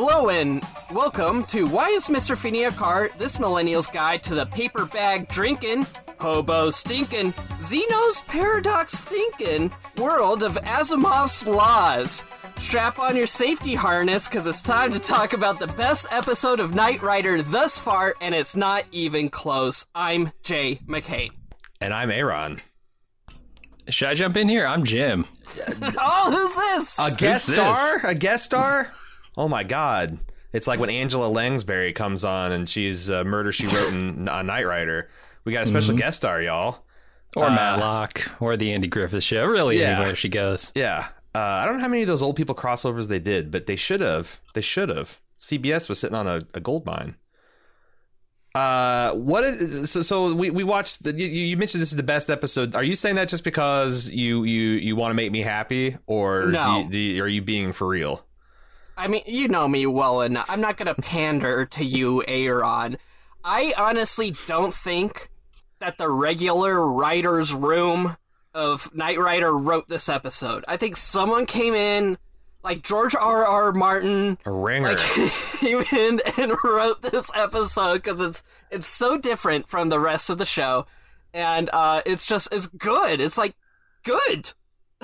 Hello and welcome to Why is Mr. Feeney a Car? This millennial's guide to the paper bag drinking, hobo stinking, Zeno's paradox thinking world of Asimov's laws. Strap on your safety harness because it's time to talk about the best episode of Knight Rider thus far, and it's not even close. I'm Jay McKay. And I'm Aaron. Should I jump in here? I'm Jim. oh, who's this? A guest this? star? A guest star? Oh my god. It's like when Angela Lansbury comes on and she's uh, Murder She Wrote in on Knight Rider. We got a special Mm-hmm. guest star, y'all. Or Uh, Matlock, or the Andy Griffith Show. Really, Yeah. anywhere she goes. Yeah. Uh, I don't know how many of those old people crossovers they did, but they should have. They should have. CBS was sitting on a, a gold mine. Uh, what? Is, so, so we, we watched. The, you, you mentioned this is the best episode. Are you saying that just because you you you want to make me happy, or do you, do you, are you being for real? I mean, you know me well enough. I'm not gonna pander to you, Aaron. I honestly don't think that the regular writer's room of Knight Rider wrote this episode. I think someone came in, like George R. R. Martin, A ringer. like came in and wrote this episode because it's it's so different from the rest of the show, and uh, it's just it's good. It's like good.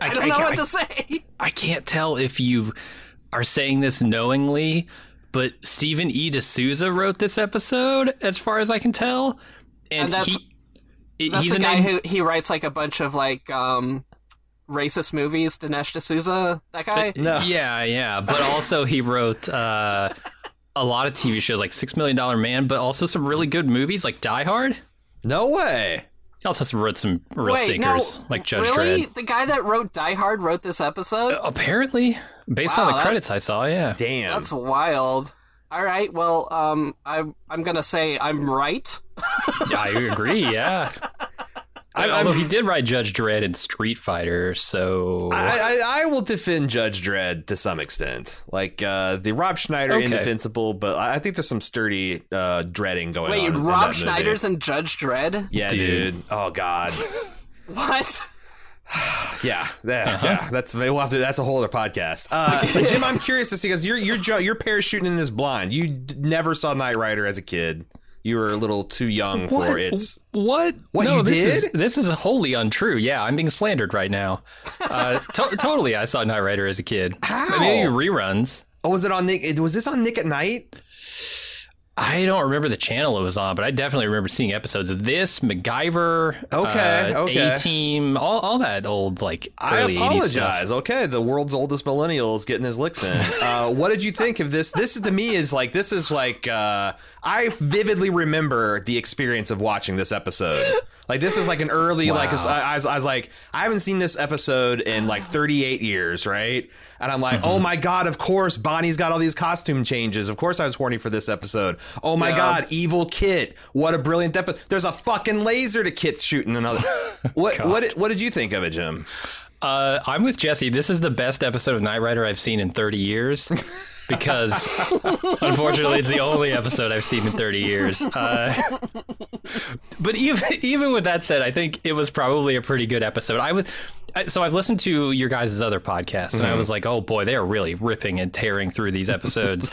I don't know I, what to say. I can't tell if you are saying this knowingly, but Stephen E. D'Souza wrote this episode, as far as I can tell. And, And that's- he, That's he's the a guy name- who he writes like a bunch of like um racist movies. Dinesh D'Souza, that guy. no. Yeah, yeah. But also he wrote uh, a lot of TV shows like Six Million Dollar Man, but also some really good movies like Die Hard. No way. He also wrote some real Wait, stinkers no, like Judge really? Dredd. The guy that wrote Die Hard wrote this episode. Apparently, based Wow, on the that- credits I saw, yeah. Damn. That's wild. All right, well, um, I'm I'm gonna say I'm right. I agree, yeah. I'm- Although he did write Judge Dredd and Street Fighter, so I, I, I will defend Judge Dredd to some extent. Like uh, the Rob Schneider Okay. indefensible, but I I think there's some sturdy uh, dreading going Wait, on. in Rob that movie. Schneider's and Judge Dredd. Yeah, dude. Dude. Oh God. What? Yeah, yeah, Uh-huh. yeah. That's we'll have to. That's a whole other podcast. Uh, but Jim, I'm curious to see because you're you're you're parachuting in this blind. You d- never saw Knight Rider as a kid. You were a little too young for What? its. What? What, no, you this did? is this is wholly untrue. Yeah, I'm being slandered right now. Uh, to- totally, I saw Knight Rider as a kid. How? Maybe reruns. Oh, was it on Nick? Was this on Nick at Night? I don't remember the channel it was on, but I definitely remember seeing episodes of this, MacGyver, Okay, uh, okay. A Team, all, all that old like I early 80s apologize. Okay, the world's oldest millennial is getting his licks in. Uh, what did you think of this? This to me is like this is like uh, I vividly remember the experience of watching this episode. Like this is like an early like I, I, was, I was like I haven't seen this episode in like 38 years, right? And I'm like, Mm-hmm. oh my god, of course Bonnie's got all these costume changes. Of course I was horny for this episode. Oh my Yeah. god, evil Kit! What a brilliant episode. There's a fucking laser to Kit's shooting another. what what did- what did you think of it, Jim? Uh, I'm with Jesse. This is the best episode of Knight Rider I've seen in 30 years. Because unfortunately, it's the only episode I've seen in 30 years. Uh, but even even with that said, I think it was probably a pretty good episode. I was so I've listened to your guys' other podcasts, and I was like, oh boy, they are really ripping and tearing through these episodes.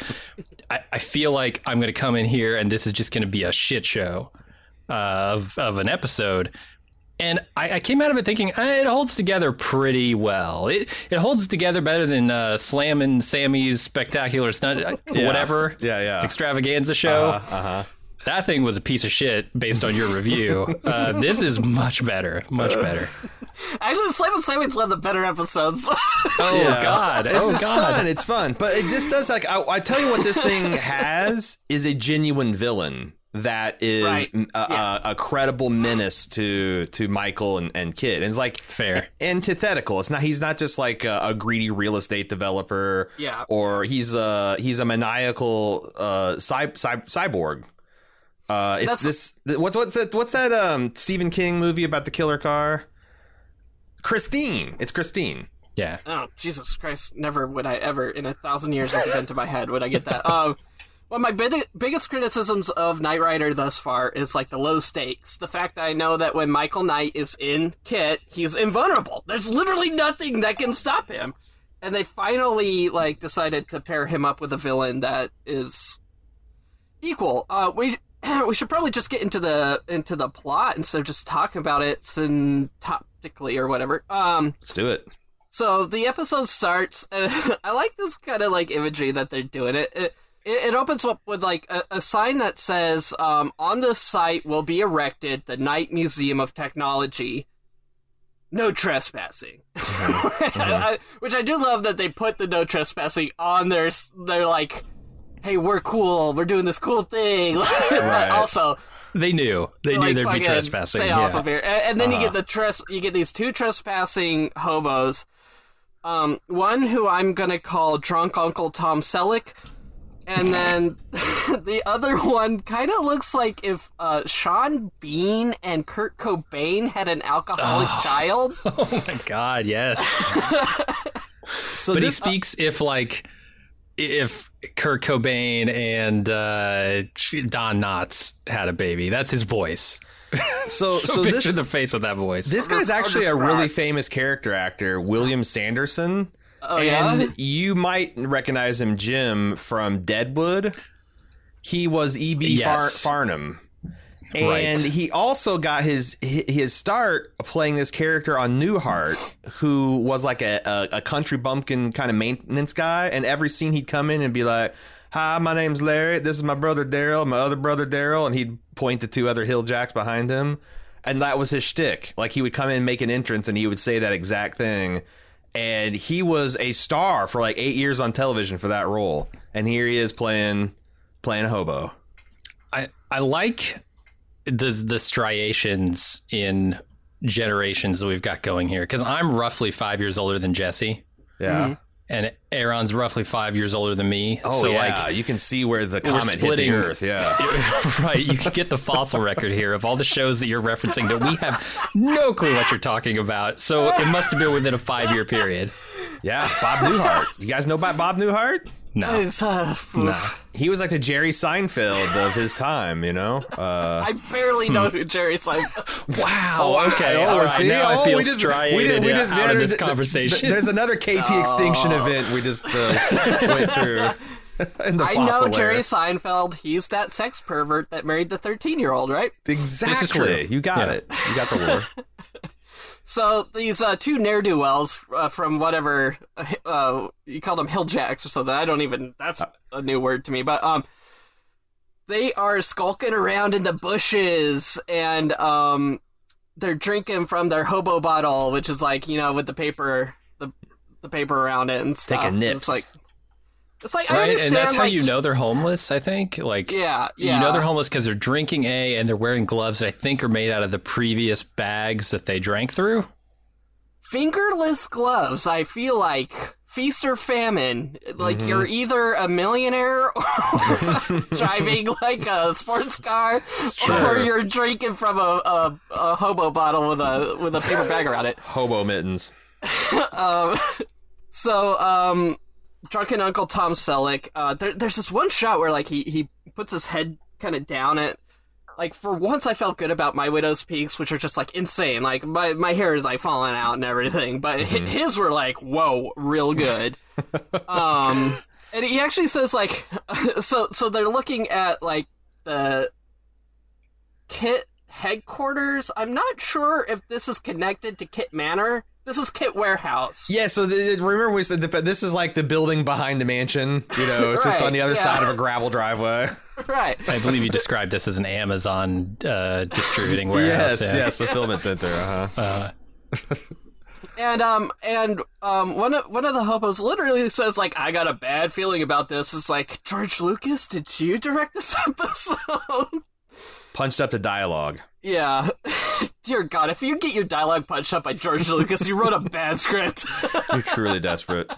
I, I feel like I'm going to come in here, and this is just going to be a shit show uh, of of an episode. And I, I came out of it thinking eh, it holds together pretty well. It it holds together better than uh, and Sammy's spectacular stunt, uh, whatever, Yeah, yeah. extravaganza show. Uh huh. That thing was a piece of shit based on your review. Uh, this is much better, much better. Actually, Slam and Sammy's one of the better episodes. Oh God! It's oh God! fun. It's fun. But it, this does like I, I tell you what this thing has is a genuine villain. That is Right. m- a, Yeah. a, a credible menace to to Michael and, and Kid. And it's like Fair. antithetical. It's not. He's not just like a, a greedy real estate developer. Yeah. Or he's a he's a maniacal uh, cy, cy, cyborg. Uh, it's That's- this. What's what's that? What's that? Um, Stephen King movie about the killer car. Christine. It's Christine. Yeah. Oh Jesus Christ! Never would I ever in a thousand years look to my head would I get that. Um, well, my big, biggest criticisms of Knight Rider thus far is like the low stakes. The fact that I know that when Michael Knight is in Kit, he's invulnerable. There's literally nothing that can stop him. And they finally like decided to pair him up with a villain that is equal. Uh, we we should probably just get into the into the plot instead of just talking about it syntactically or whatever. Um. Let's do it. So the episode starts. And I like this kind of like imagery that they're doing. It it, it opens up with like a, a sign that says, um, "On this site will be erected the Knight Museum of Technology. No trespassing." Which I do love that they put the no trespassing on their. They're like, "Hey, we're cool. We're doing this cool thing." but also, They knew. They like, knew there'd be trespassing. Stay yeah. off of here, and, and then you Uh-huh. get the tres. You get these two trespassing hobos. Um, one who I'm gonna call drunk Uncle Tom Selleck, and then the other one kind of looks like if uh, Sean Bean and Kurt Cobain had an alcoholic child. Oh my god, yes. So but he this, speaks if like if Kurt Cobain and uh, Don Knotts had a baby. That's his voice. so So, so picture this the face with that voice. This guy's actually a really famous character actor, William Sanderson. Oh and yeah. you might recognize him, Jim, from Deadwood. He was E.B. Yes. Far- Farnham. Right. And he also got his his start playing this character on Newhart, who was like a, a, a country bumpkin kind of maintenance guy. And every scene he'd come in and be like, "Hi, my name's Larry. This is my brother Daryl. My other brother Daryl." And he'd point to two other hill jacks behind him, and that was his shtick. Like he would come in, and make an entrance, and he would say that exact thing. And he was a star for like eight years on television for that role. And here he is playing playing a hobo. I I like the the striations in generations that we've got going here because I'm roughly five years older than Jesse, Yeah. Mm-hmm. And Aaron's roughly five years older than me. Oh so yeah, like you can see where the comet hit the Earth. Yeah, right, you can get the fossil record here of all the shows that you're referencing that we have no clue what you're talking about. So it must have been within a five year period. yeah. Bob Newhart. You guys know about Bob Newhart? No, It's, uh, He was like the Jerry Seinfeld of his time. You know. Uh, I barely know who Jerry Seinfeld. wow. oh, okay, oh, all right. see? Now I Oh, feel we just- striated we did- we out just of did- this th- th- conversation. There's another KT extinction event we just uh, went through in the I know fossil Jerry era. Seinfeld. He's that sex pervert that married the 13 year old, right? Exactly. You got Yeah. it. You got the lore. So these uh, two ne'er do wells uh, from whatever uh, you call them hilljacks or something. I don't even. That's a new word to me. But um, they are skulking around in the bushes and um, they're drinking from their hobo bottle, which is like you know with the paper the the paper around it and stuff. Taking nips. It's like it's like I right, understand. and that's how you know they're homeless. I think, like, Yeah, yeah. you know they're homeless because they're drinking a and they're wearing gloves that I think are made out of the previous bags that they drank through. fingerless gloves i feel like feast or famine like Mm-hmm. you're either a millionaire or driving like a sports car or you're drinking from a, a, a hobo bottle with a with a paper bag around it Hobo mittens. um, so um drunken uncle tom selleck uh there, there's this one shot where like he he puts his head kind of down it like for once I felt good about my widow's peaks, which are just like insane. Like my my hair is like falling out and everything, but hi- his were like whoa, real good. um, and he actually says like, so so they're looking at like the Kit headquarters. I'm not sure if this is connected to Kit Manor. This is Kit Warehouse. Yeah, so the, remember we said that this is like the building behind the mansion. You know, it's just on the other yeah. side of a gravel driveway. right. I believe you described this as an Amazon uh, distributing warehouse. yes, yeah. yes, fulfillment center. Uh-huh. And um and um one of one of the hobos literally says like I got a bad feeling about this. It's like George Lucas, did you direct this episode? Punched up the dialogue. Yeah. Dear God, if you get your dialogue punched up by George Lucas, you wrote a bad script. You're truly desperate.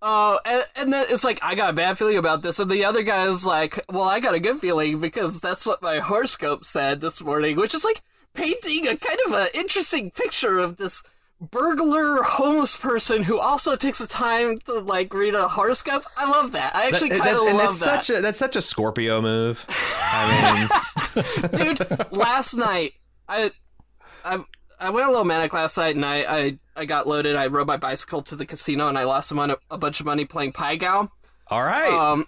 Oh, and, and then it's like I got a bad feeling about this, and the other guy is like, "Well, I got a good feeling because that's what my horoscope said this morning," which is like painting a kind of an interesting picture of this burglar homeless person who also takes the time to like read a horoscope. I love that. I actually kind of that- and love that's that. such a that's such a Scorpio move. I mean, dude last night i i i went a little manic last night and i i, I got loaded i rode my bicycle to the casino and i lost some mon- a bunch of money playing pai gow all right. um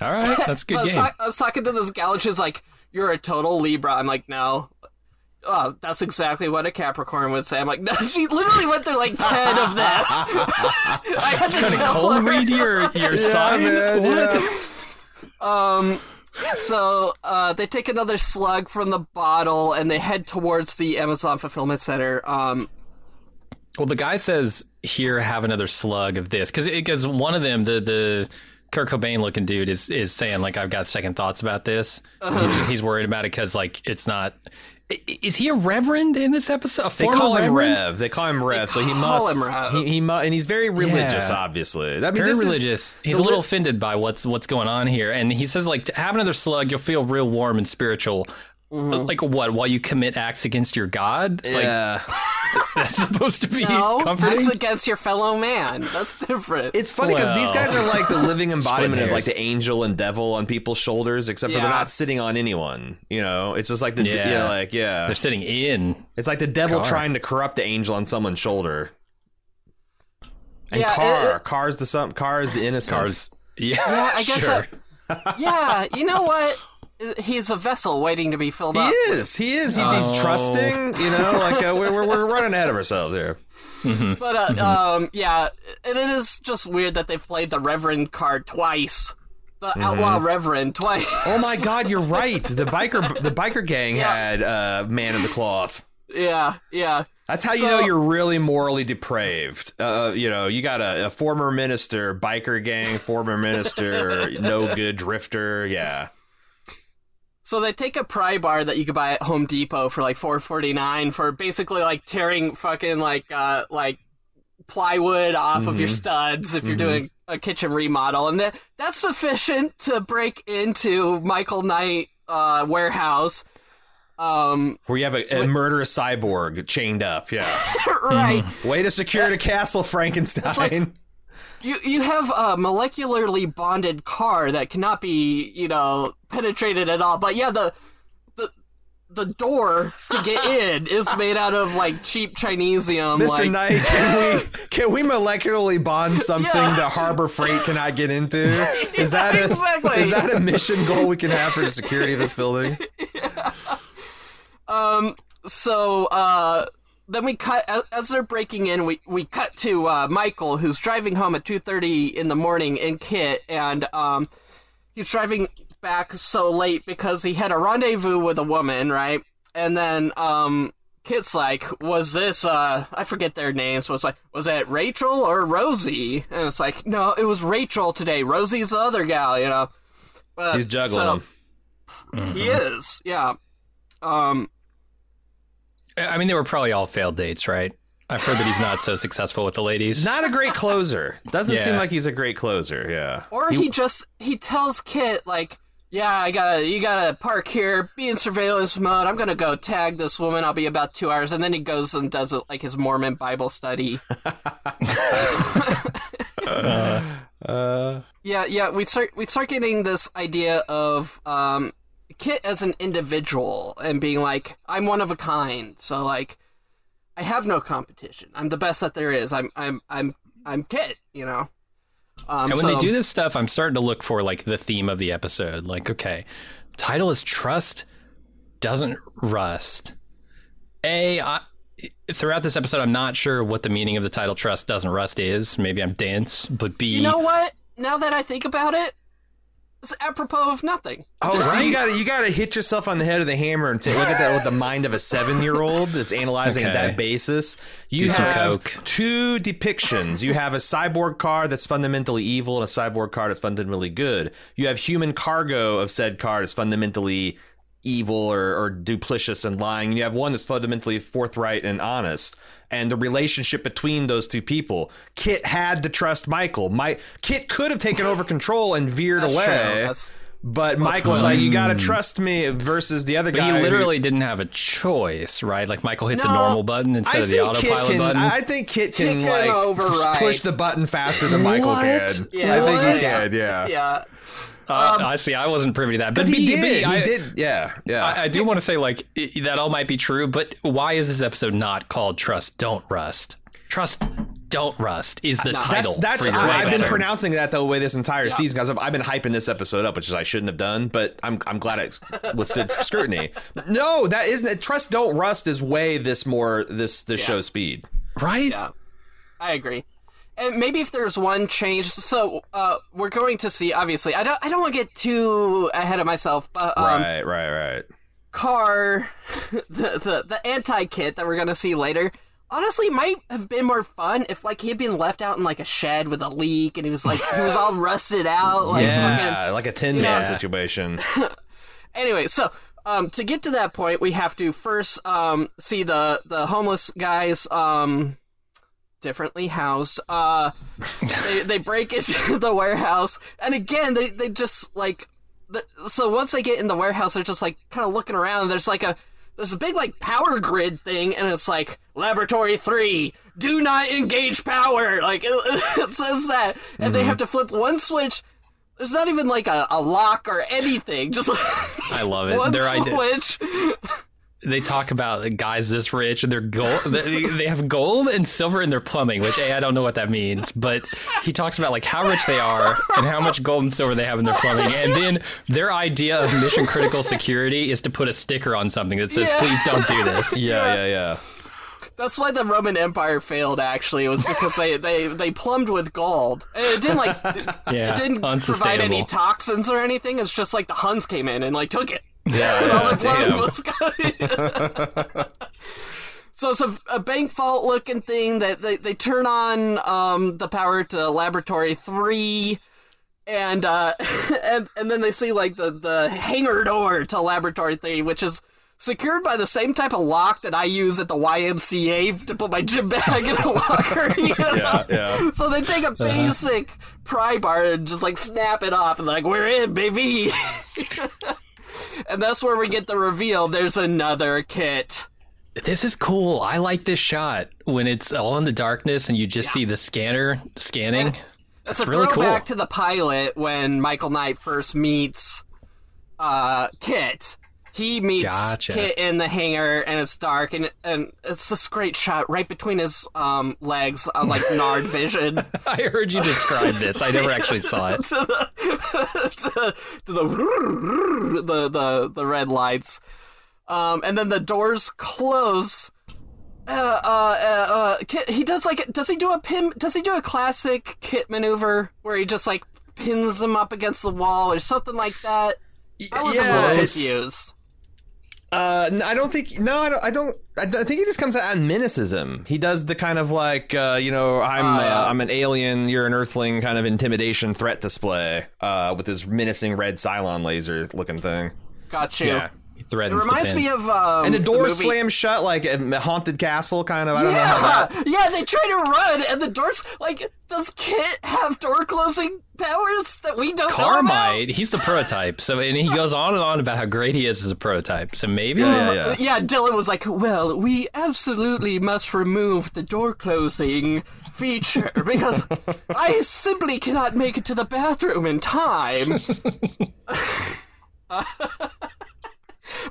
All right, that's a good I was, game. I was talking to this gal and she's like you're a total libra i'm like no Oh, that's exactly what a Capricorn would say. I'm like, no, she literally went through like 10 of them. I had to Kind tell cold her. read your your sign. man, What? yeah. Um, so uh, they take another slug from the bottle and they head towards the Amazon fulfillment center. Um, Well, the guy says, "Here, have another slug of this," because because one of them, the the Kurt Cobain looking dude, is is saying like, "I've got second thoughts about this." He's, he's worried about it because like it's not. I- Is he a reverend in this episode? A They call him reverend? Rev. They call him Rev. so he must. him Rev. He, he mu- and he's very religious, Yeah. obviously. I mean, Very this is- religious. He's a little li- offended by what's what's going on here, and he says like, to "Have another slug, you'll feel real warm and spiritual." Mm-hmm. Like what? While you commit acts against your God? Like yeah. that's supposed to be no, comforting. that's against your fellow man. That's different. It's funny because these guys are like the living embodiment of like the angel and devil on people's shoulders, except for they're not sitting on anyone. You know, it's just like the yeah, Yeah. like yeah, They're sitting in. it's like the devil Car. trying to corrupt the angel on someone's shoulder. And Yeah, car, it- it- car's the some, car is the innocent. Cars. Yeah, yeah, I guess. sure. that- yeah, you know what? He's a vessel waiting to be filled up. He up. is. He is. He's, he's Oh. trusting. You know, like uh, we're, we're we're running ahead of ourselves here. But uh, um, yeah, and it is just weird that they've played the Reverend card twice. The outlaw Reverend twice. Oh my God, you're right. The biker the biker gang had uh, man of the cloth. yeah, yeah. That's how you So- know you're really morally depraved. Uh, you know, you got a, a former minister, biker gang, former minister, no good drifter. Yeah. So they take a pry bar that you could buy at Home Depot for like four forty nine for basically like tearing fucking like uh like plywood off of your studs if you're doing a kitchen remodel, and that that's sufficient to break into Michael Knight uh warehouse. Um, Where you have a, a murderous cyborg chained up. Yeah. right. Way to secure the castle, Frankenstein. You you have a molecularly bonded car that cannot be you know penetrated at all. But yeah, the the the door to get in is made out of like cheap Chinesium. Mr. Like, Knight, can we can we molecularly bond something Yeah. that Harbor Freight cannot get into? Is that a, exactly. is that a mission goal we can have for the security of this building? Yeah. Um so uh, then we cut as- as they're breaking in. We we cut to uh, Michael, who's driving home at two thirty in the morning in Kit, and um, he's driving back so late because he had a rendezvous with a woman, right? And then um, Kit's like, "Was this uh, I forget their names? Was like, was it Rachel or Rosie?" And it's like, "No, it was Rachel today. Rosie's the other gal, you know." But, He's juggling so- them. He is, yeah. Um, I mean, they were probably all failed dates, right? I've heard that he's not so successful with the ladies. Not a great closer. Doesn't Yeah. seem like he's a great closer. Yeah. Or he, just he tells Kit like, "Yeah, I gotta you gotta park here, be in surveillance mode. I'm gonna go tag this woman. I'll be about two hours." And then he goes and does it like his Mormon Bible study. Uh, yeah, yeah. We start we start getting this idea of um, Kit as an individual and being like, "I'm one of a kind." So like, I have no competition. I'm the best that there is. I'm I'm I'm I'm Kit. You know. Um, and when they do this stuff, I'm starting to look for like the theme of the episode. Like, okay, title is trust doesn't rust. A, I, throughout this episode, I'm not sure what the meaning of the title trust doesn't rust is. Maybe I'm dense, but B, You know what? Now that I think about it, it's apropos of nothing. oh, so you got to you got to hit yourself on the head of the hammer and think, look at that with the mind of a seven year old that's analyzing at that basis. You Do some have coke. two depictions. You have a cyborg car that's fundamentally evil and a cyborg car that's fundamentally good. You have human cargo of said car that's fundamentally evil or, or duplicious and lying, and you have one that's fundamentally forthright and honest. And the relationship between those two people, Kit had to trust Michael. My Kit could have taken over control and veered That's away. true. That's- But Michael's like, you got to trust me versus the other But guy. he who- literally didn't have a choice, right? Like Michael hit the normal button instead of the autopilot can, button. I think Kit can, Kit can like override. push the button faster than Michael What? can. Yeah. I think he can. Yeah. yeah. Uh, I see. I wasn't privy to that. But Because he B, did. B, he I- did. Yeah. Yeah. I, I do want to say like i that all might be true, but why is this episode not called "Trust Don't Rust"? Trust Don't Rust is the No. title. That's for that's this I, I've been pronouncing that the way this entire season because I've, I've been hyping this episode up, which is I shouldn't have done, but I'm I'm glad it withstood scrutiny. No, that isn't it. Trust don't rust is way this more this this show speed. right? Yeah, I agree. And maybe if there's one change, so uh, we're going to see. Obviously, I don't. I don't want to get too ahead of myself, but um, right, right, right. Car, the the the anti kit that we're gonna see later. Honestly, might have been more fun if like he had been left out in like a shed with a leak, and he was like he was all rusted out. Like, fucking, yeah, like a Tin Man Yeah. situation. anyway, so um, to get to that point, we have to first um, see the the homeless guys um, differently housed. Uh, they they break into the warehouse, and again, they they just like the, so once they get in the warehouse, they're just like kind of looking around. There's like a there's a big like power grid thing, and it's like laboratory three. Do not engage power. Like it, it says that, and they have to flip one switch. There's not even like a, a lock or anything. Just I love it. one Their idea, switch. They talk about the guys this rich and they're gold. They, they have gold and silver in their plumbing, which a I don't know what that means, but he talks about like how rich they are and how much gold and silver they have in their plumbing, and then their idea of mission critical security is to put a sticker on something that says Yeah. "Please don't do this." Yeah, yeah, yeah. That's why the Roman Empire failed. Actually, it was because they, they, they plumbed with gold. And It didn't like it, Yeah, it didn't provide any toxins or anything. It's just like the Huns came in and like took it. Yeah, yeah, so it's a, a bank vault looking thing that they, they turn on um, the power to laboratory three. And uh, and and then they see like the, the hangar door to laboratory three, which is secured by the same type of lock that I use at the YMCA to put my gym bag in a locker. You know? Yeah, yeah. So they take a basic pry bar and just like snap it off and like we're in, baby. And that's where we get the reveal. There's another kit. This is cool. I like this shot when it's all in the darkness and you just see the scanner scanning. It's That's a really cool. to the pilot when Michael Knight first meets uh, Kit. He meets Gotcha. Kit in the hangar, and it's dark, and and it's this great shot right between his um, legs on like Nard vision. I heard you describe this. I never actually saw it. to the to, to the, the the the red lights, um, and then the doors close. Uh, uh, uh, uh, Kit, he does like does he do a pin? Does he do a classic Kit maneuver where he just like pins him up against the wall or something like that? I was a little confused. Uh, n- I don't think. No, I don't. I don't. I th- I think he just comes out and menaces him. He does the kind of like, uh, you know, I'm Oh, uh, I'm an alien, you're an Earthling, kind of intimidation threat display, uh, with his menacing red Cylon laser looking thing. Got you. Yeah, he It reminds me of um, And the door movie- slams shut like a haunted castle, kind of. I don't know how that. Yeah, yeah, they try to run, and the doors like. Does Kit have door closing powers that we don't know about? Carmite, he's the prototype. So and he goes on and on about how great he is as a prototype. So maybe Yeah, yeah, yeah. Yeah, Dylan was like, "Well, we absolutely must remove the door closing feature because I simply cannot make it to the bathroom in time."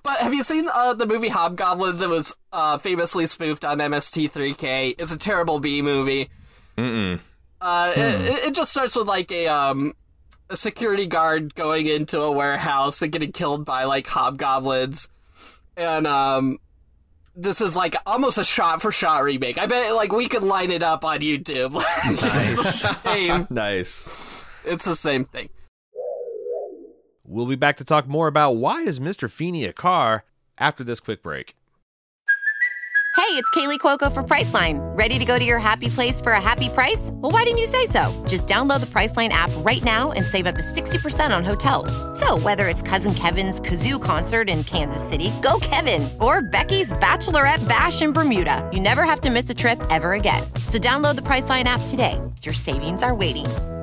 but have you seen uh, the movie Hobgoblins? It was uh, famously spoofed on MST3K. It's a terrible B movie. Mm-mm. Uh, it, it just starts with like a um a security guard going into a warehouse and getting killed by like hobgoblins, and um this is like almost a shot for shot remake. I bet like we could line it up on YouTube. it's the same. Nice. It's the same thing. We'll be back to talk more about why is Mr. Feeney a car after this quick break. Hey, it's Kaley Cuoco for Priceline. Ready to go to your happy place for a happy price? Well, why didn't you say so? Just download the Priceline app right now and save up to 60% on hotels. So, whether it's Cousin Kevin's Kazoo concert in Kansas City, go Kevin, or Becky's Bachelorette Bash in Bermuda, you never have to miss a trip ever again. So, download the Priceline app today. Your savings are waiting.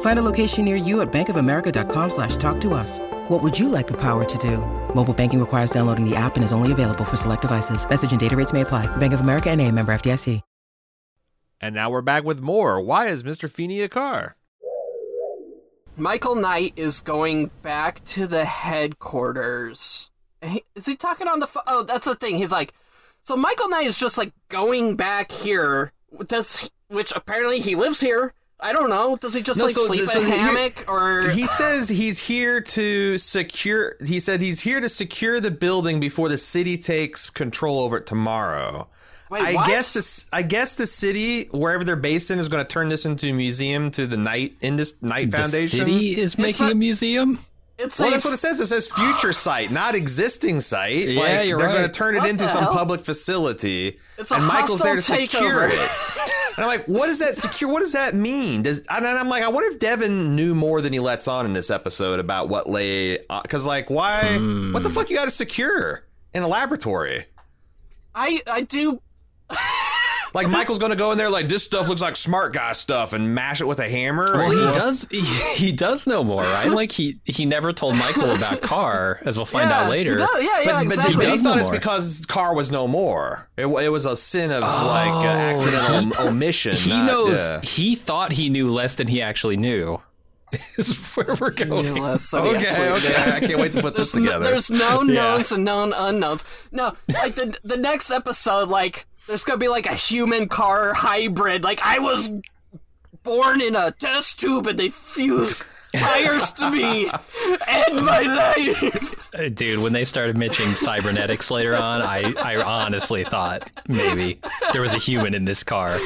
Find a location near you at bankofamerica.com slash talk to us. What would you like the power to do? Mobile banking requires downloading the app and is only available for select devices. Message and data rates may apply. Bank of America and a member FDIC. And now we're back with more. Why is Mr. Feeney a car? Michael Knight is going back to the headquarters. Is he talking on the phone? Oh, that's the thing. He's like, so Michael Knight is just like going back here. Does which apparently he lives here. I don't know. Does he just No, like so- sleep so in a here- hammock or? He says he's here to secure. He said he's here to secure the building before the city takes control over it tomorrow. Wait, I what? guess this. I guess the city, wherever they're based in, is going to turn this into a museum to the Knight Indus Knight The Foundation. The city is making a- a museum. It's Well, a- that's what it says. It says future site, not existing site. Yeah, like, you're they're going to turn it What into some hell? public facility, It's a and Michael's there to hostile secure takeover. it. And I'm like, what does that secure? What does that mean? Does and then I'm like, I wonder if Devon knew more than he lets on in this episode about what lay uh, because like why? What the hmm. fuck you got to secure in a laboratory? I I do. Like Michael's going to go in there like this stuff looks like smart guy stuff and mash it with a hammer. Well, he What? does. He, he does know more, right? Like he he never told Michael about KARR, as we'll find Yeah, out later. he does- yeah, yeah, But, but exactly. but he does thought know it's because KARR was no more. It, it was a sin of like uh, accidental omission. Oh, He not- knows. yeah. He thought he knew less than he actually knew. Is where we're going. Unless Okay, actually okay. did. I can't wait to put this There's, no, together. there's known Yeah. knowns and known unknowns. No, like the the next episode, like there's gonna be like a human car hybrid. Like I was born in a test tube and they fused tires to me. End my life. Uh, Dude, when they started mentioning cybernetics later on, I, I honestly thought maybe there was a human in this car.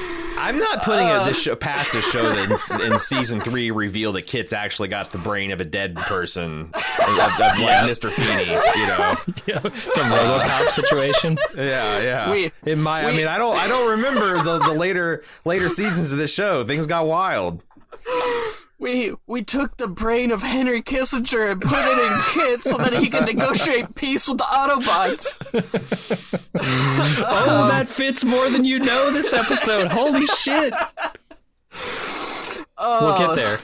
I'm not putting it this show, past this show that in, in season three revealed that Kit's actually got the brain of a dead person, of, of like Mr. Feeney. You know, Yeah, some RoboCop situation. yeah, yeah. We- in my, I mean, I don't, I don't remember the, the later later seasons of this show. Things got wild. We we took the brain of Henry Kissinger and put it in Kit so that he could negotiate peace with the Autobots. Oh, that fits more than you know this episode. Holy shit. Uh, we'll get there.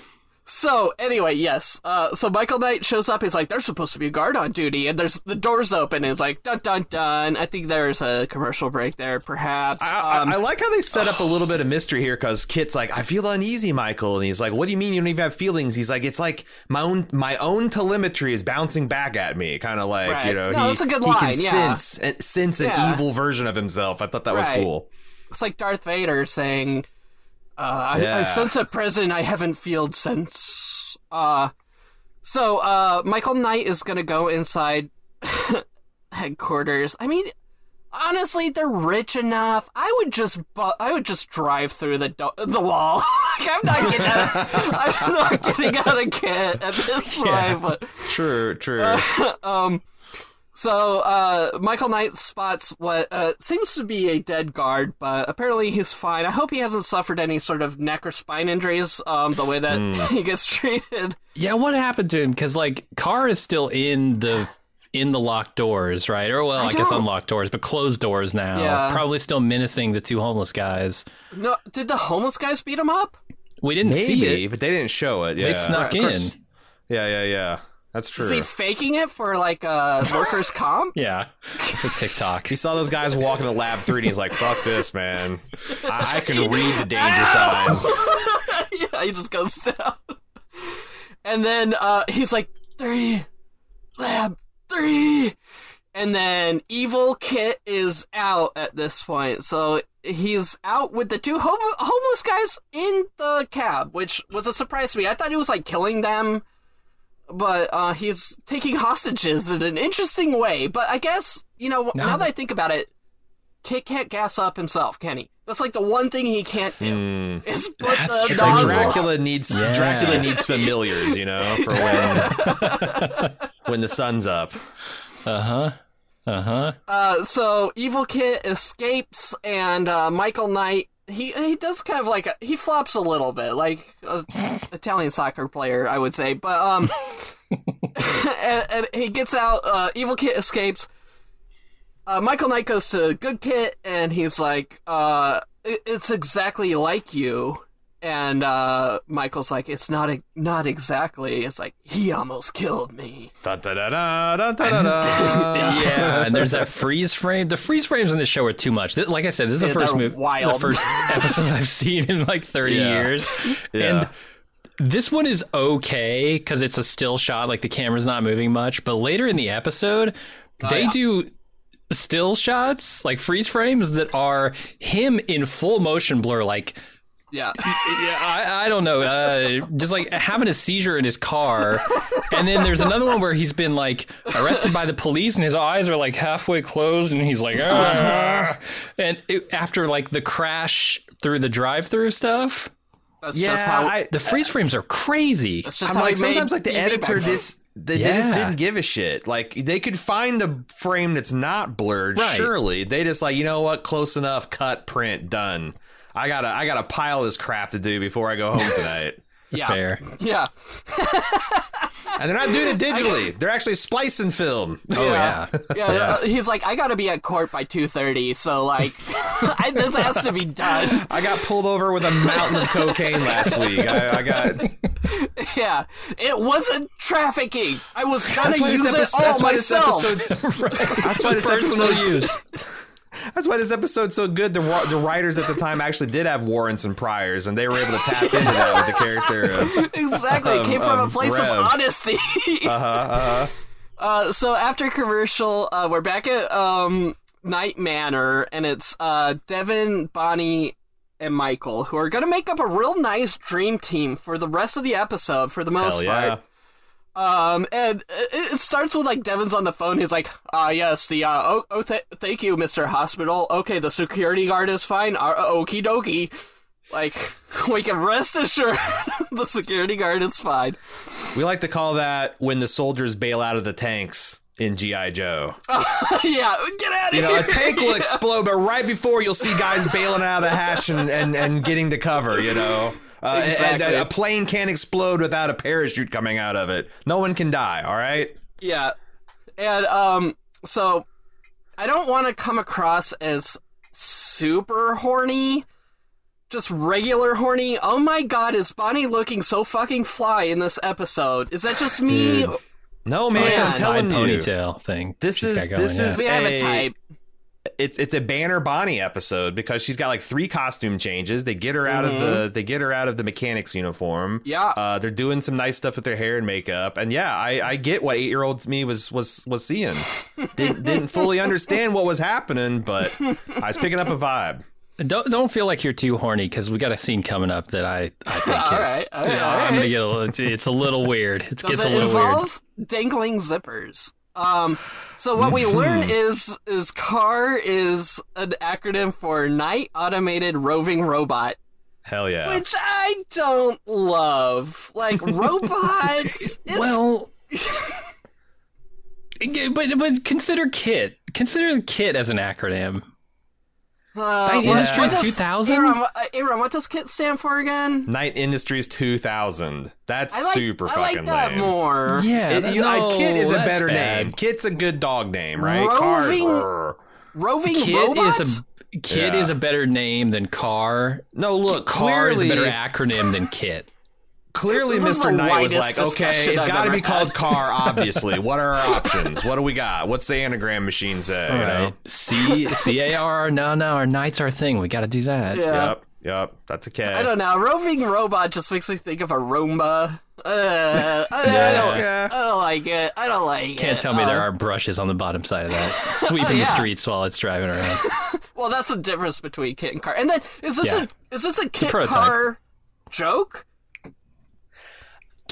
So anyway, yes. Uh, so Michael Knight shows up. He's like, "There's supposed to be a guard on duty," and there's the doors open. And it's like, "Dun dun dun." I think there's a commercial break there, perhaps. I, I- Um, I like how they set up a little bit of mystery here because Kit's like, I feel uneasy, Michael, and he's like, What do you mean you don't even have feelings? He's like, It's like my own my own telemetry is bouncing back at me, kind of like Right. you know No, he, that's a good he can yeah. sense sense an Yeah. evil version of himself. I thought that was cool. it's like Darth Vader saying, uh, I, I Yeah. sense a present I haven't felt since." Uh, so uh, Michael Knight is gonna go inside headquarters. I mean. Honestly, they're rich enough. I would just, bu- I would just drive through the do- the wall. like, I'm not getting, out I'm not getting out of kit at this point. But True, true. um, so uh, Michael Knight spots what uh, seems to be a dead guard, but apparently he's fine. I hope he hasn't suffered any sort of neck or spine injuries. Um, the way that Hmm. he gets treated. Yeah, what happened to him? Because like KARR is still in the in the locked doors, right? Or well, I, guess unlocked doors, but closed doors now. Yeah. Probably still menacing the two homeless guys. No, did the homeless guys beat him up? We didn't see it. but they didn't show it. Yeah, They snuck Right, in. yeah, yeah, yeah. That's true. Is he faking it for like a workers' comp? Yeah, for TikTok. He saw those guys walking to Lab 3 and he's like, fuck this, man. I, I can read the danger signs. yeah, he just goes down. And then uh, he's like, three, lab, three. and then Evil Kit is out at this point. So he's out with the two hom- homeless guys in the cab, which was a surprise to me. I thought he was like killing them, but uh, he's taking hostages in an interesting way. But I guess you know now that I think about it, Kit can't gas up himself, can he? That's like the one thing he can't do. Is put That's the true. Nozzle- Dracula needs Yeah. Dracula needs familiars, you know, for when when the sun's up. Uh huh. Uh huh. Uh, so Evil Kit escapes, and uh, Michael Knight he he does kind of like a, he flops a little bit, like a Italian soccer player, I would say. But um, and, and he gets out. Uh, Evil Kit escapes. Uh, Michael Knight goes to Good Kit, and he's like, uh, it, "It's exactly like you." And uh, Michael's like, "It's not not exactly." It's like he almost killed me. Da, da, da, da, da, da, da. yeah, and there's that freeze frame. The freeze frames in this show are too much. Like I said, this is the Yeah, first they're movie, the first episode I've seen in like 30 Yeah. years, Yeah. and this one is okay because it's a still shot, like the camera's not moving much. But later in the episode, they yeah. do still shots, like freeze frames that are him in full motion blur, like Yeah. yeah, I, I don't know. Uh, just like having a seizure in his car. And then there's another one where he's been like arrested by the police and his eyes are like halfway closed and he's like, ah. and it, after like the crash through the drive through stuff, That's Yeah, just how. I, the freeze frames are crazy. that's just I'm how like sometimes like the TV editor this they, they just didn't give a shit. Like they could find a frame that's not blurred. Right. Surely they just like you know what, close enough, cut, print, done. I gotta I got to pile this crap to do before I go home tonight. Yeah. Fair. Yeah. and they're not doing it digitally. They're actually splicing film. Oh yeah. Yeah, uh, he's like, I gotta be at court by two thirty, so like, I, this has to be done. I got pulled over with a mountain of cocaine last week. I, I got Yeah, it wasn't trafficking. I was gonna that's why use this it episode. all That's why this myself. episode's. That's why this Personal episode's. use. That's why this episode's so good. The the writers at the time actually did have warrants and priors, and they were able to tap into that with the character. Of, exactly, it came from a place Rev. of honesty. uh-huh, uh-huh. Uh, so after commercial, uh, we're back at um, Knight Manor, and it's uh, Devon, Bonnie, and Michael who are gonna make up a real nice dream team for the rest of the episode, for the most yeah. part. Um, and it starts with like Devon's on the phone. He's like, "Ah, yes, the uh, oh, oh th- thank you, Mister Hospital. Okay, the security guard is fine. Uh, okie dokie. Like, we can rest assured the security guard is fine. We like to call that when the soldiers bail out of the tanks in GI Joe. yeah, get out of You here. know, a tank will explode, but right before you'll see guys bailing out of the hatch and, and, and getting to cover. You know, uh, and- and Exactly. a plane can't explode without a parachute coming out of it. No one can die. All right. Yeah. And um so I don't want to come across as super horny. Just regular horny. Oh my god, is Bonnie looking so fucking fly in this episode? Is that just me? Dude. No man, yeah. I'm Side telling you. ponytail thing. This is- going, this yeah. is- We have a a- type. It's it's a Banner Bonnie episode because she's got like three costume changes. They get her out of the they get her out of the mechanic's uniform. Mm-hmm. Yeah. uh, they're doing some nice stuff with their hair and makeup. And yeah, I, I get what eight year old me was was was seeing. didn't didn't fully understand what was happening, but I was picking up a vibe. Don't don't feel like you're too horny because we got a scene coming up that I I think All is right, all right, yeah, all I'm gonna get a little. It's a little weird. It Does gets it a little weird. involve dangling zippers? Um, so what we learn is is KARR is an acronym for Knight Automated Roving Robot. Hell yeah. which I don't love. Like robots. Well, but but consider Kit. Consider Kit as an acronym. Uh, Night what- Industries what does- 2000? Aaron, what- uh, Aaron, what does KIT stand for again? Knight Industries 2000. That's I like, super I fucking like that lame. more. Yeah, It- you- I- no, Kit is a better bad. name. Kit's a good dog name, right? Roving- Cars. Roving Kit robot. is a Kit Yeah. is a better name than KARR. No, look, KARR is a better acronym than Kit. Clearly Mr. Knight was like, okay, it's got to ever be called car, obviously. what are our options? What do we got? What's the anagram machine say? you know? C C A R. No, no, our knight's our thing. We got to do that. yeah. Yep. Yep, that's a K. I don't know. Roving robot just makes me think of a Roomba. Uh, I, I, don't, Yeah. I don't like it. I don't like it. Can't tell me there Uh, aren't brushes on the bottom side of that, sweeping Oh, yeah. the streets while it's driving around. Well, that's the difference between kit and car. And then is this Yeah. a is this a kit prototype. car joke?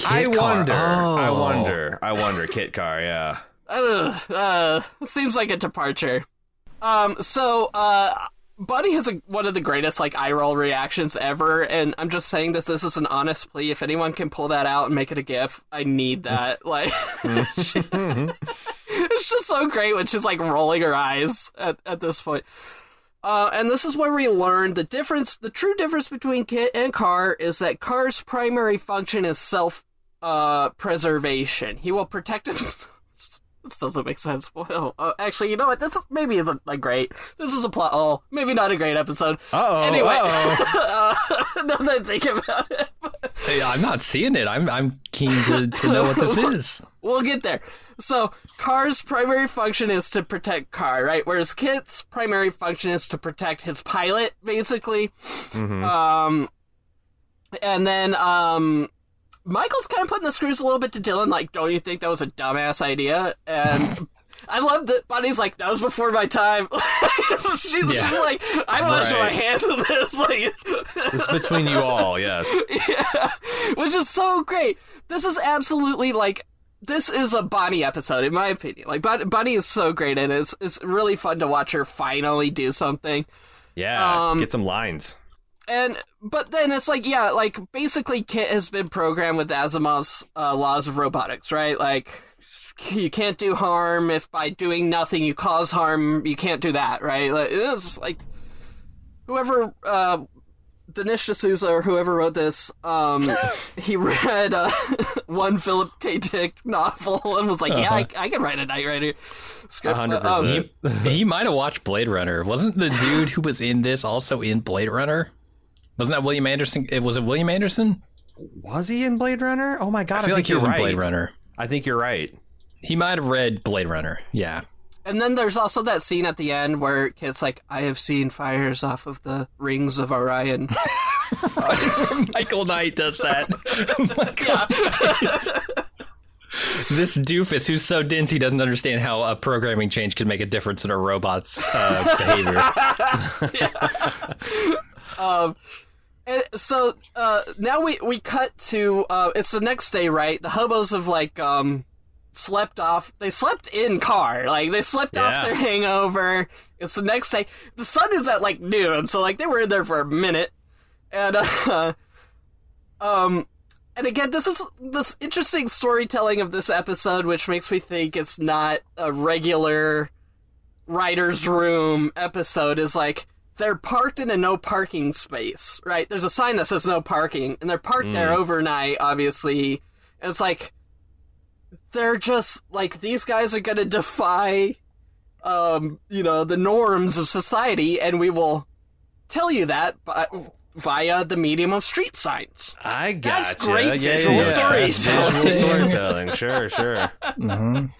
I car. wonder. I Oh. wonder. I wonder. Kit car. Yeah. Uh, uh, seems like a departure. Um, so, uh, Buddy has a, one of the greatest, like, eye roll reactions ever, and I'm just saying this, this is an honest plea. If anyone can pull that out and make it a GIF, I need that. Like, she- it's just so great when she's, like, rolling her eyes at, at this point. Uh, and this is where we learn the difference, the true difference between Kit and KARR is that KARR's primary function is self, uh, preservation. He will protect himself. This doesn't make sense. Well, uh, actually, you know what? This is, maybe isn't a great. This is a plot. Oh, maybe not a great episode. Uh-oh, Anyway, uh, now that I think about it, Hey, I'm not seeing it. I'm I'm keen to, to know what this is. we'll get there. So, KARR's primary function is to protect KARR, right? Whereas Kit's primary function is to protect his pilot, basically. Um, and then um, Michael's kind of putting the screws a little bit to Dylan, like, don't you think that was a dumbass idea? And I love that Bonnie's like, that was before my time. she's, she's like, I wash my hands of this. Like, It's between you all. Yes. yeah, which is so great. This is absolutely like this is a Bonnie episode, in my opinion. Like Bon- Bonnie is so great, and it's it's really fun to watch her finally do something. Yeah. Um, Get some lines. And but then it's like yeah, like basically Kit has been programmed with Asimov's uh, laws of robotics, right? Like you can't do harm if by doing nothing you cause harm. You can't do that, right? Like, it's like whoever uh, Dinesh D'Souza or whoever wrote this, um, he read uh, one Philip K. Dick novel and was like, "Yeah, I, I can write a Knight Rider script." A hundred Um, percent. He, he might have watched Blade Runner. Wasn't the dude who was in this also in Blade Runner? Wasn't that William Anderson? It was it William Anderson? Was he in Blade Runner? Oh my god! I feel think like he was you're in Blade. Runner. I think you're right. He might have read Blade Runner. Yeah. And then there's also that scene at the end where Kit's like, I have seen fires off of the rings of Orion. Michael Knight does that. this doofus who's so dense he doesn't understand how a programming change could make a difference in a robot's uh, behavior. um, so uh, now we, we cut to, uh, it's the next day, right? The hobos have like, um, slept off. They slept in car. Like, they slept off their hangover. It's the next day. The sun is at like noon, so like they were in there for a minute. And, uh, um, and again, this is this interesting storytelling of this episode, which makes me think it's not a regular writer's room episode. Is like they're parked in a no parking space, right? There's a sign that says no parking, and they're parked there overnight, obviously. And it's like they're just like these guys are gonna defy, um, you know, the norms of society, and we will tell you that by, via the medium of street signs. I That's gotcha. great yeah, visual yeah, yeah. storytelling. Visual storytelling. Sure, sure.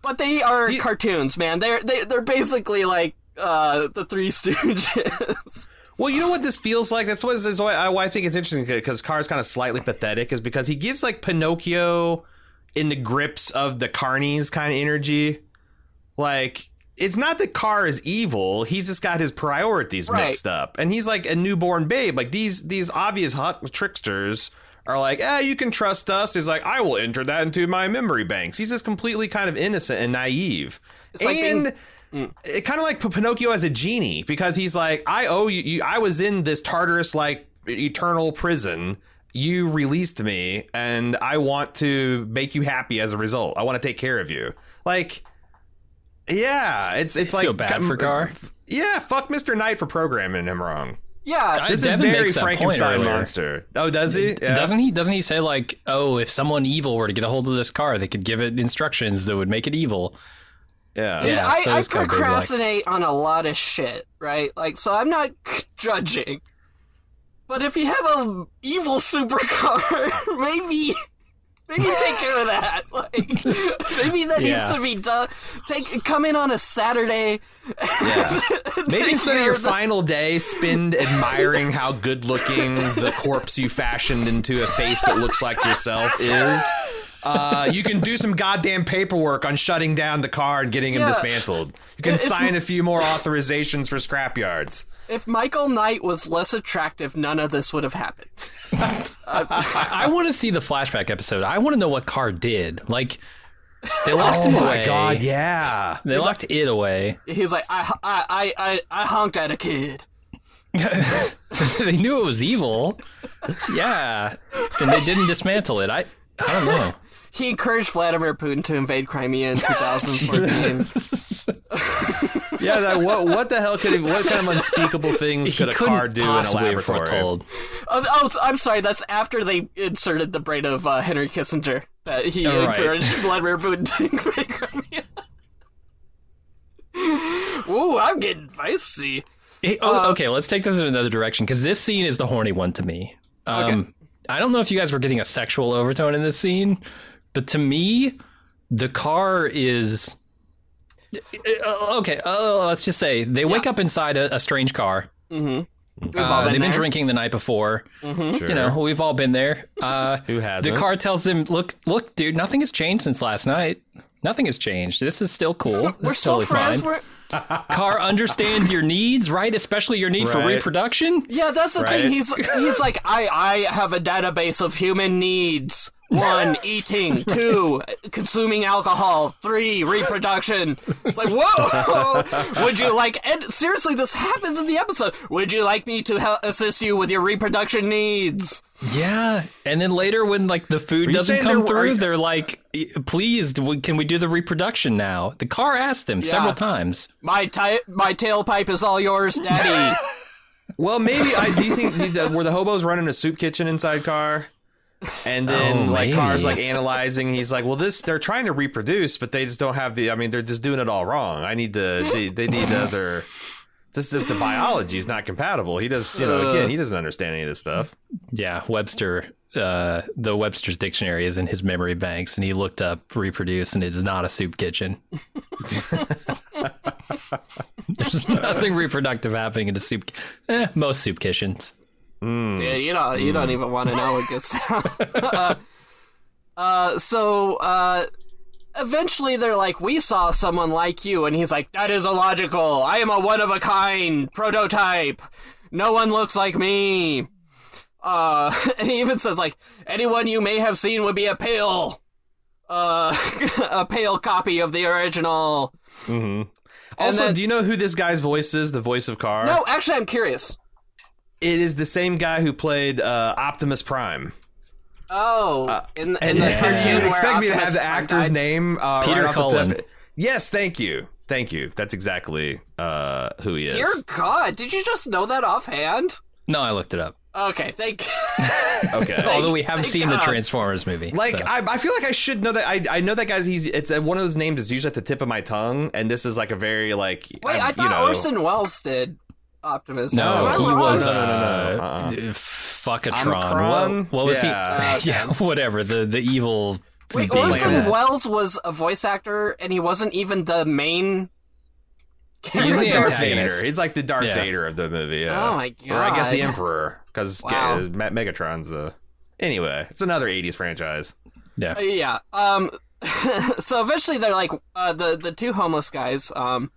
But they are cartoons, man. They're they, they're basically like uh, the Three Stooges. Well, you know what this feels like? That's what is why I, why I think it's interesting because KARR's kind of slightly pathetic is because he gives like Pinocchio in the grips of the Carnies kind of energy. Like it's not that KARR is evil; he's just got his priorities Right. mixed up, and he's like a newborn babe. Like these these obvious hot tricksters are like, "Ah, you can trust us." He's like, "I will enter that into my memory banks." He's just completely kind of innocent and naive, It's like and. being- it kind of like Pinocchio as a genie because he's like, I owe you, you. I was in this Tartarus like eternal prison. You released me, and I want to make you happy as a result. I want to take care of you. Like, yeah, it's it's like feel bad for KARR? Yeah, fuck Mr. Knight for programming him wrong. yeah, This Devon is very makes that point Frankenstein earlier. monster. Oh, does he? Yeah. Doesn't he? Doesn't he say like, oh, if someone evil were to get a hold of this car, they could give it instructions that would make it evil. Yeah. Dude, Yeah, I, so I it's like- procrastinate on a lot of shit, right? Like, so I'm not judging. But if you have a evil supercar, maybe Maybe take care of that. Like, maybe that Yeah. needs to be done. Take come in on a Saturday. Yeah. Maybe instead of your final day, spend admiring how good looking the corpse you fashioned into a face that looks like yourself is. Uh, you can do some goddamn paperwork on shutting down the car and getting him Yeah. dismantled. You can If- sign a few more authorizations for scrapyards. If Michael Knight was less attractive, none of this would have happened. I, I want to see the flashback episode. I want to know what KARR did. Like, they locked it. Oh him my away. god, yeah. They locked it away. He's like, I, I, I, I, I honked at a kid. they knew it was evil. Yeah, and they didn't dismantle it. I, I don't know. He encouraged Vladimir Putin to invade Crimea in 2014. Yeah, that, what what the hell could he, what kind of unspeakable things He could a car do in a possibly have laboratory? foretold. oh, oh, I'm sorry. That's after they inserted the brain of uh, Henry Kissinger that he Oh, right. encouraged Vladimir Putin to invade Crimea. Ooh, I'm getting feisty. It- oh, okay, let's take this in another direction because this scene is the horny one to me. Um, Okay. I don't know if you guys were getting a sexual overtone in this scene, but to me, the car is. Uh, okay, uh, let's just say they wake up inside a, a strange car. We've Uh, all been they've been there. drinking the night before. You know, we've all been there. Uh, Who the hasn't? car tells them, "Look, look, dude, nothing has changed since last night. Nothing has changed. This is still cool. This We're is totally friends. fine." We're, KARR understands your needs, right? Especially your need for reproduction. yeah, that's the Right. thing. He's he's like, I I have a database of human needs. One, eating. Two, consuming alcohol. Three, reproduction. It's like, whoa! Would you like? And seriously, this happens in the episode. Would you like me to help assist you with your reproduction needs? Yeah, and then later when like the food doesn't come there were- through, they're like, "Please, can we do the reproduction now?" The car asked him several times. My ti- my tailpipe is all yours, Daddy. Well, maybe I do you think do you- were the hobos running a soup kitchen inside car? And then Oh, like cars like analyzing, he's like, "Well, this they're trying to reproduce, but they just don't have the. I mean, they're just doing it all wrong. I need to. They, they need other. This is the biology is not compatible. He does, you know, again, he doesn't understand any of this stuff. Yeah, Webster, uh, the Webster's dictionary is in his memory banks, and he looked up reproduce, and it's not a soup kitchen. There's nothing reproductive happening in a soup. Eh, most soup kitchens. Yeah, you don't you don't even want to know what gets down. uh, so uh, eventually they're like, "We saw someone like you," and he's like, "That is illogical. I am a one of a kind prototype. No one looks like me." Uh, and he even says like, "Anyone you may have seen would be a pale, uh, a pale copy of the original." Also, then- do you know who this guy's voice is? The voice of KARR. No, actually, I'm curious. It is the same guy who played uh, Optimus Prime. Oh, in, in And the you cartoon can't where expect me to have the Prime actor's died? name uh, Peter right off the Cullen. tip. Yes, thank you, thank you. That's exactly uh, who he is. Dear God, did you just know that offhand? No, I looked it up. Okay, thank. Okay. Although we haven't thank seen the Transformers movie. Like so. I, I feel like I should know that. I, I know that guy's. He's it's uh, one of those names is usually at the tip of my tongue, and this is like a very like. Wait, I thought you know, Orson Welles did Optimus. no, he was No, no, no, no, uh, d- Fuckatron. What, what was Yeah. he? yeah, whatever. The the evil. Wait. Orson Yeah. Welles was a voice actor, and he wasn't even the main. He's the Darth. Vader. He's like the Darth Yeah. Vader of the movie. Yeah. Oh my god! Or I guess the Emperor, because Wow. Megatron's the. Anyway, it's another '80s franchise. Yeah. Uh, yeah. Um. so eventually, they're like uh, the the two homeless guys, um,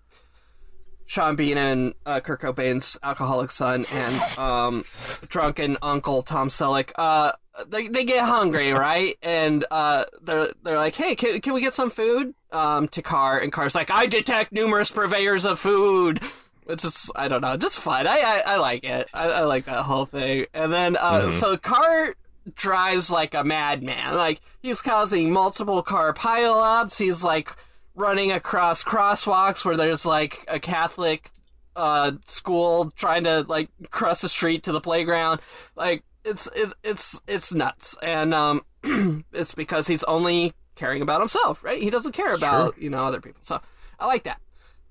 Sean Bean and uh, Kurt Cobain's alcoholic son, and um, drunken uncle Tom Selleck. Uh, they they get hungry, right? And uh, they're they're like, hey, can, can we get some food? Um, to KARR, and KARR's like, I detect numerous purveyors of food. It's just I don't know, just fun. I I, I like it. I, I like that whole thing. And then uh, so KARR drives like a madman. Like he's causing multiple car pileups. He's like running across crosswalks where there's like a Catholic uh school trying to like cross the street to the playground. Like it's it's it's it's nuts. And um it's because he's only caring about himself, right? He doesn't care about, you know, other people. So I like that.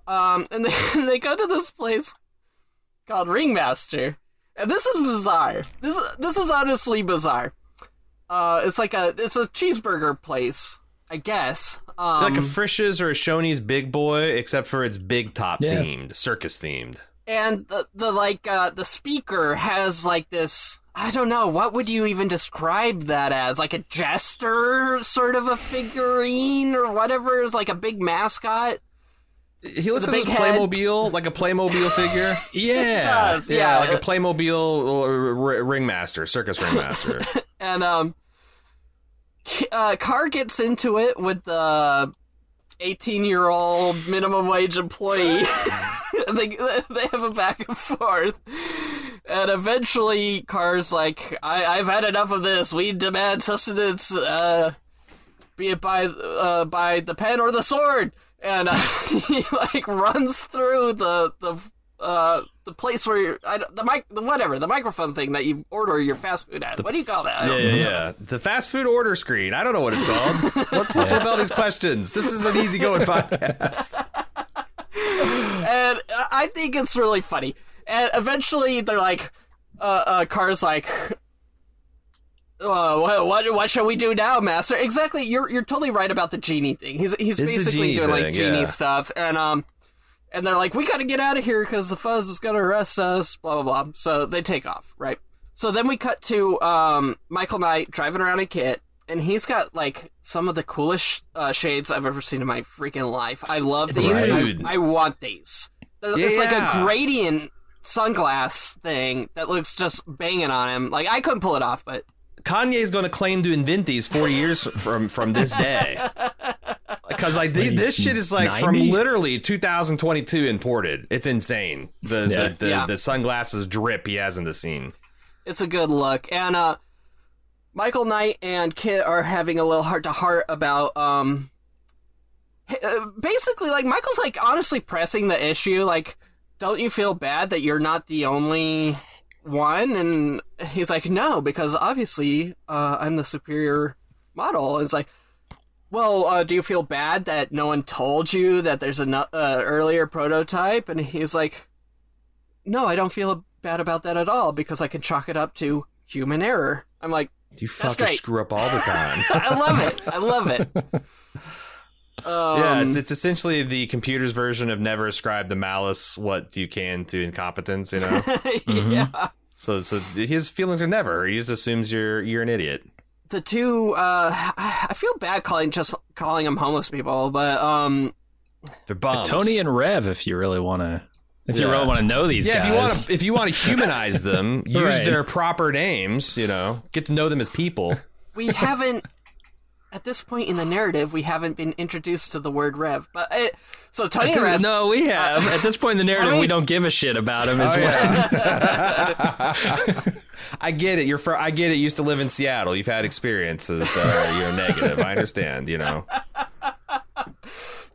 Um and then they go to this place called Ringmaster. And this is bizarre. This this is honestly bizarre. Uh, it's like a it's a cheeseburger place, I guess. Um, like a Frisch's or a Shoney's Big Boy, except for it's big top Yeah. themed, circus themed. and the, the like uh, the speaker has like this. I don't know what would you even describe that as, like a jester sort of a figurine or whatever. Is like a big mascot. He looks like a big head. Playmobil, like a Playmobil figure. Yeah. does, yeah, yeah. like a Playmobil r- r- ringmaster, circus ringmaster. and um uh car gets into it with the 18 year old minimum wage employee. They, they have a back and forth. And eventually car's like I, i've had enough of this. We demand sustenance uh be it by uh by the pen or the sword. And uh, he like runs through the the uh the place where you're, I, the mic the whatever the microphone thing that you order your fast food at what do you call that I yeah, yeah, yeah. The fast food order screen. I don't know what it's called. What's, what's with all these questions? This is an easygoing podcast. and I think it's really funny. And eventually, they're like, uh, uh KARR's like, uh, what, what, what shall we do now, Master? Exactly, you're you're totally right about the genie thing. He's he's the basically doing like genie yeah. stuff, and um, and they're like, we got to get out of here because the fuzz is gonna arrest us. Blah blah blah. So they take off, right? So then we cut to um Michael Knight driving around a kit. And he's got like some of the coolest uh, shades I've ever seen in my freaking life. I love these. I- I, want these. Yeah, it's like a gradient sunglass thing that looks just banging on him. Like I couldn't pull it off, but Kanye's going to claim to invent these four years from from this day. Because like the, this shit is like from literally 2022 imported. It's insane. The Yeah. the, the, Yeah. the sunglasses drip he has in the scene. it's a good look. And uh, Michael Knight and Kit are having a little heart to heart about um. uh, Basically, like Michael's like honestly pressing the issue. Like, don't you feel bad that you're not the only one? And he's like, no, because obviously uh, I'm the superior model. And it's like, well, uh, do you feel bad that no one told you that there's an uh, earlier prototype? And he's like, no, I don't feel bad about that at all because I can chalk it up to human error. I'm like, You fuckers screw up all the time. I love it. I love it. Um, yeah, it's it's essentially the computer's version of never ascribe the malice what you can to incompetence. You know, yeah. So so his feelings are never. He just assumes you're you're an idiot. The two, uh, I I feel bad calling just calling them homeless people, but um, They're bums. Tony and Rev, if you really want to, if you really want to know these yeah, guys. if you want to if you want to humanize them, use Right. their proper names. You know, get to know them as people. we haven't. At this point in the narrative, we haven't been introduced to the word Rev. But it, so Tony and Rev, no, we have. At this point in the narrative, I mean- we don't give a shit about him Oh, as well. I get it. You're fr- I get it. You used to live in Seattle. You've had experiences that are you know negative. I understand. You know.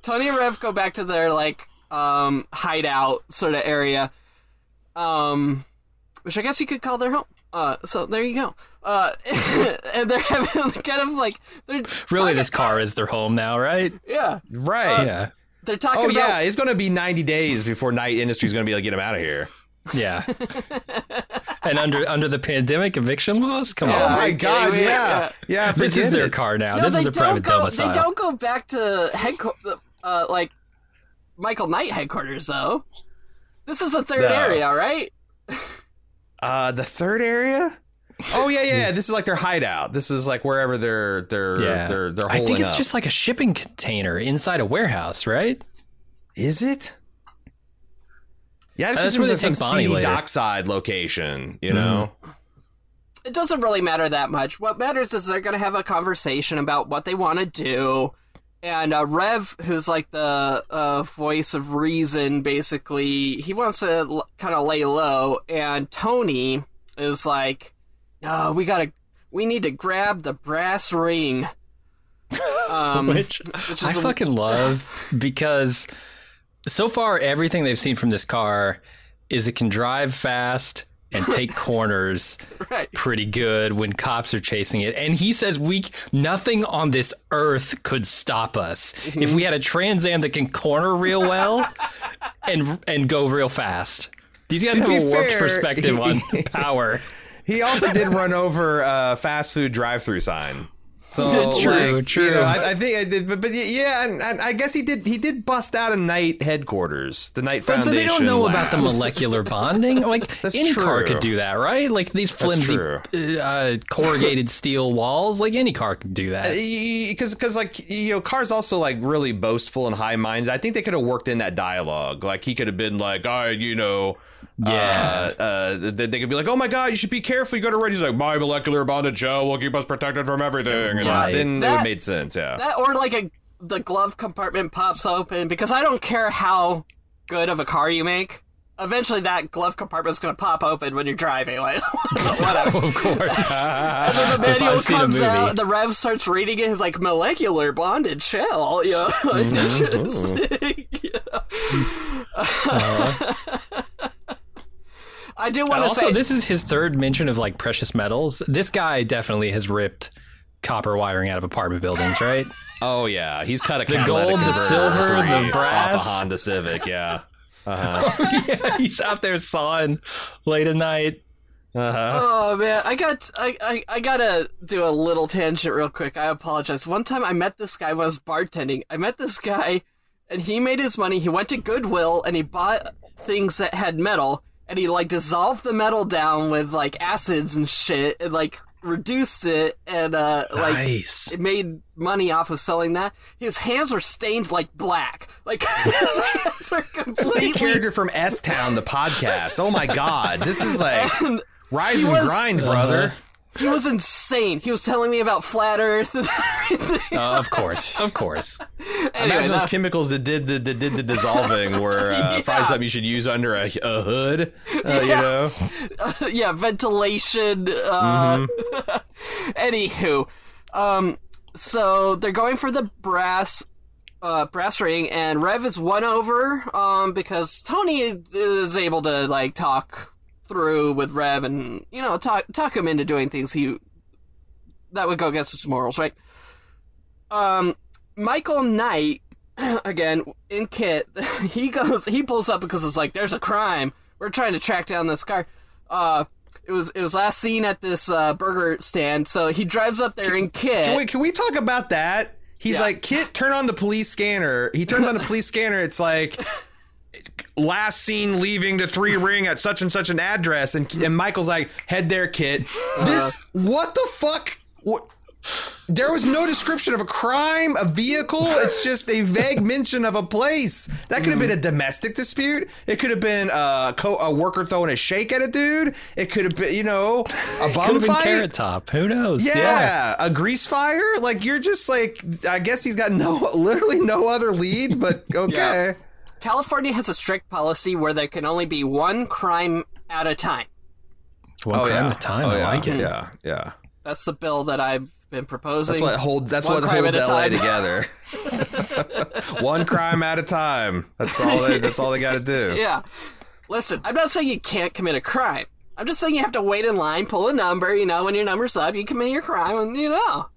Tony and Rev go back to their like um hideout sort of area, um, which I guess you could call their home. Uh, so there you go. Uh, and they're having kind of like they're Really, talking- this car is their home now, right? yeah Right. yeah, they're talking Oh about yeah, it's going to be 90 days before Knight Industries going to be able to get him out of here. yeah. and under under the pandemic eviction laws, come Oh on, my God! yeah. Yeah, yeah. this is their it. car now. no, this they is their don't private go. domicile. They don't go back to headquarters, uh, like Michael Knight headquarters though. This is the third No. area, right? Uh, the third area. Oh yeah, yeah. This is like their hideout. This is like wherever they're they're Yeah, they're they're I think it's up. just like a shipping container inside a warehouse, right? Is it? Yeah, this Uh, is that's where they some take Bonnie seedy later. dockside location. You know. it doesn't really matter that much. What matters is they're going to have a conversation about what they want to do. And uh, Rev, who's like the uh, voice of reason, basically, he wants to l- kind of lay low. And Tony is like, no, we got to, we need to grab the brass ring. Um, which, which I a- fucking love because so far everything they've seen from this car is it can drive fast and take corners Right. pretty good when cops are chasing it. And he says we nothing on this earth could stop us mm-hmm. if we had a Trans Am that can corner real well and and go real fast. These guys To have a warped fair, perspective on power. he also did run over a fast food drive-through sign. So True, like, true. You know, I, I think I did, but, but yeah, and, and I guess he did. He did bust out of Knight headquarters, the Knight But, foundation. but they don't know about the molecular bonding. Like That's any car could do that, right? Like these flimsy uh, corrugated steel walls. Like any car could do that. because because like you know cars also like really boastful and high minded i think they could have worked in that dialogue like he could have been like all right you know Yeah. uh, uh they, they could be like oh my god you should be careful you go to red he's like my molecular bonded gel will keep us protected from everything and Right. then it That- made sense yeah That or like a the glove compartment pops open because I don't care how good of a car you make. Eventually, that glove compartment's gonna pop open when you're driving. Like whatever. of course. And then the manual I've seen a comes out, the Rev starts reading it. He's like molecular bonded shell. You know, like, interesting. you know? I do want to say also, say this is his third mention of like precious metals. This guy definitely has ripped copper wiring out of apartment buildings, right? oh yeah he's cut a The gold, the silver, the brass. off a honda civic yeah uh-huh yeah, he's out there sawing late at night. uh-huh Oh man, I got I, I I gotta do a little tangent real quick. I apologize. One time I met this guy when I was bartending. I met this guy and he made his money. He went to Goodwill and he bought things that had metal and he like dissolved the metal down with like acids and shit and like reduced it and uh like it made money off of selling that. His hands were stained like black. Like his hands were It's like a character from S Town, the podcast. Oh my god, this is like rise and was- grind, brother. He was insane. He was telling me about flat Earth and everything. Uh, of course, of course. Imagine Anyway, those chemicals that did the that did the dissolving were uh, probably something you should use under a, a hood. Uh, You know, yeah, ventilation. Uh, anywho, um, so they're going for the brass, uh, brass ring, and Rev is won over, um, because Tony is able to like talk through with Rev and you know talk talk him into doing things he that would go against his morals, right? Um, Michael Knight again in Kit, he goes, he pulls up because it's like there's a crime. We're trying to track down this car. Uh, it was it was last seen at this uh, burger stand. So he drives up there in Kit. can we can we talk about that? He's Yeah. like, Kit, turn on the police scanner. He turns on the police scanner. It's like. Last seen leaving the three ring at such and such an address, and, and Michael's like, "Head there, Kit." This uh-huh. what the fuck? What? There was no description of a crime, a vehicle. It's just a vague mention of a place. That could have been a mm. domestic dispute. It could have been a, co- a worker throwing a shake at a dude. It could have been, you know, a fight. Carrot Top. Who knows? Yeah, a grease fire. Like you're just like, I guess he's got no, literally no other lead. But okay. California has a strict policy where there can only be one crime at a time. One oh, crime at a time. Oh, I yeah. like it. Yeah, yeah. That's the bill that I've been proposing. That's what holds. That's One what crime holds LA together. One crime at a time. That's all. They, that's all they got to do. Yeah. Listen, I'm not saying you can't commit a crime. I'm just saying you have to wait in line, pull a number, you know, when your number's up, you commit your crime, and you know.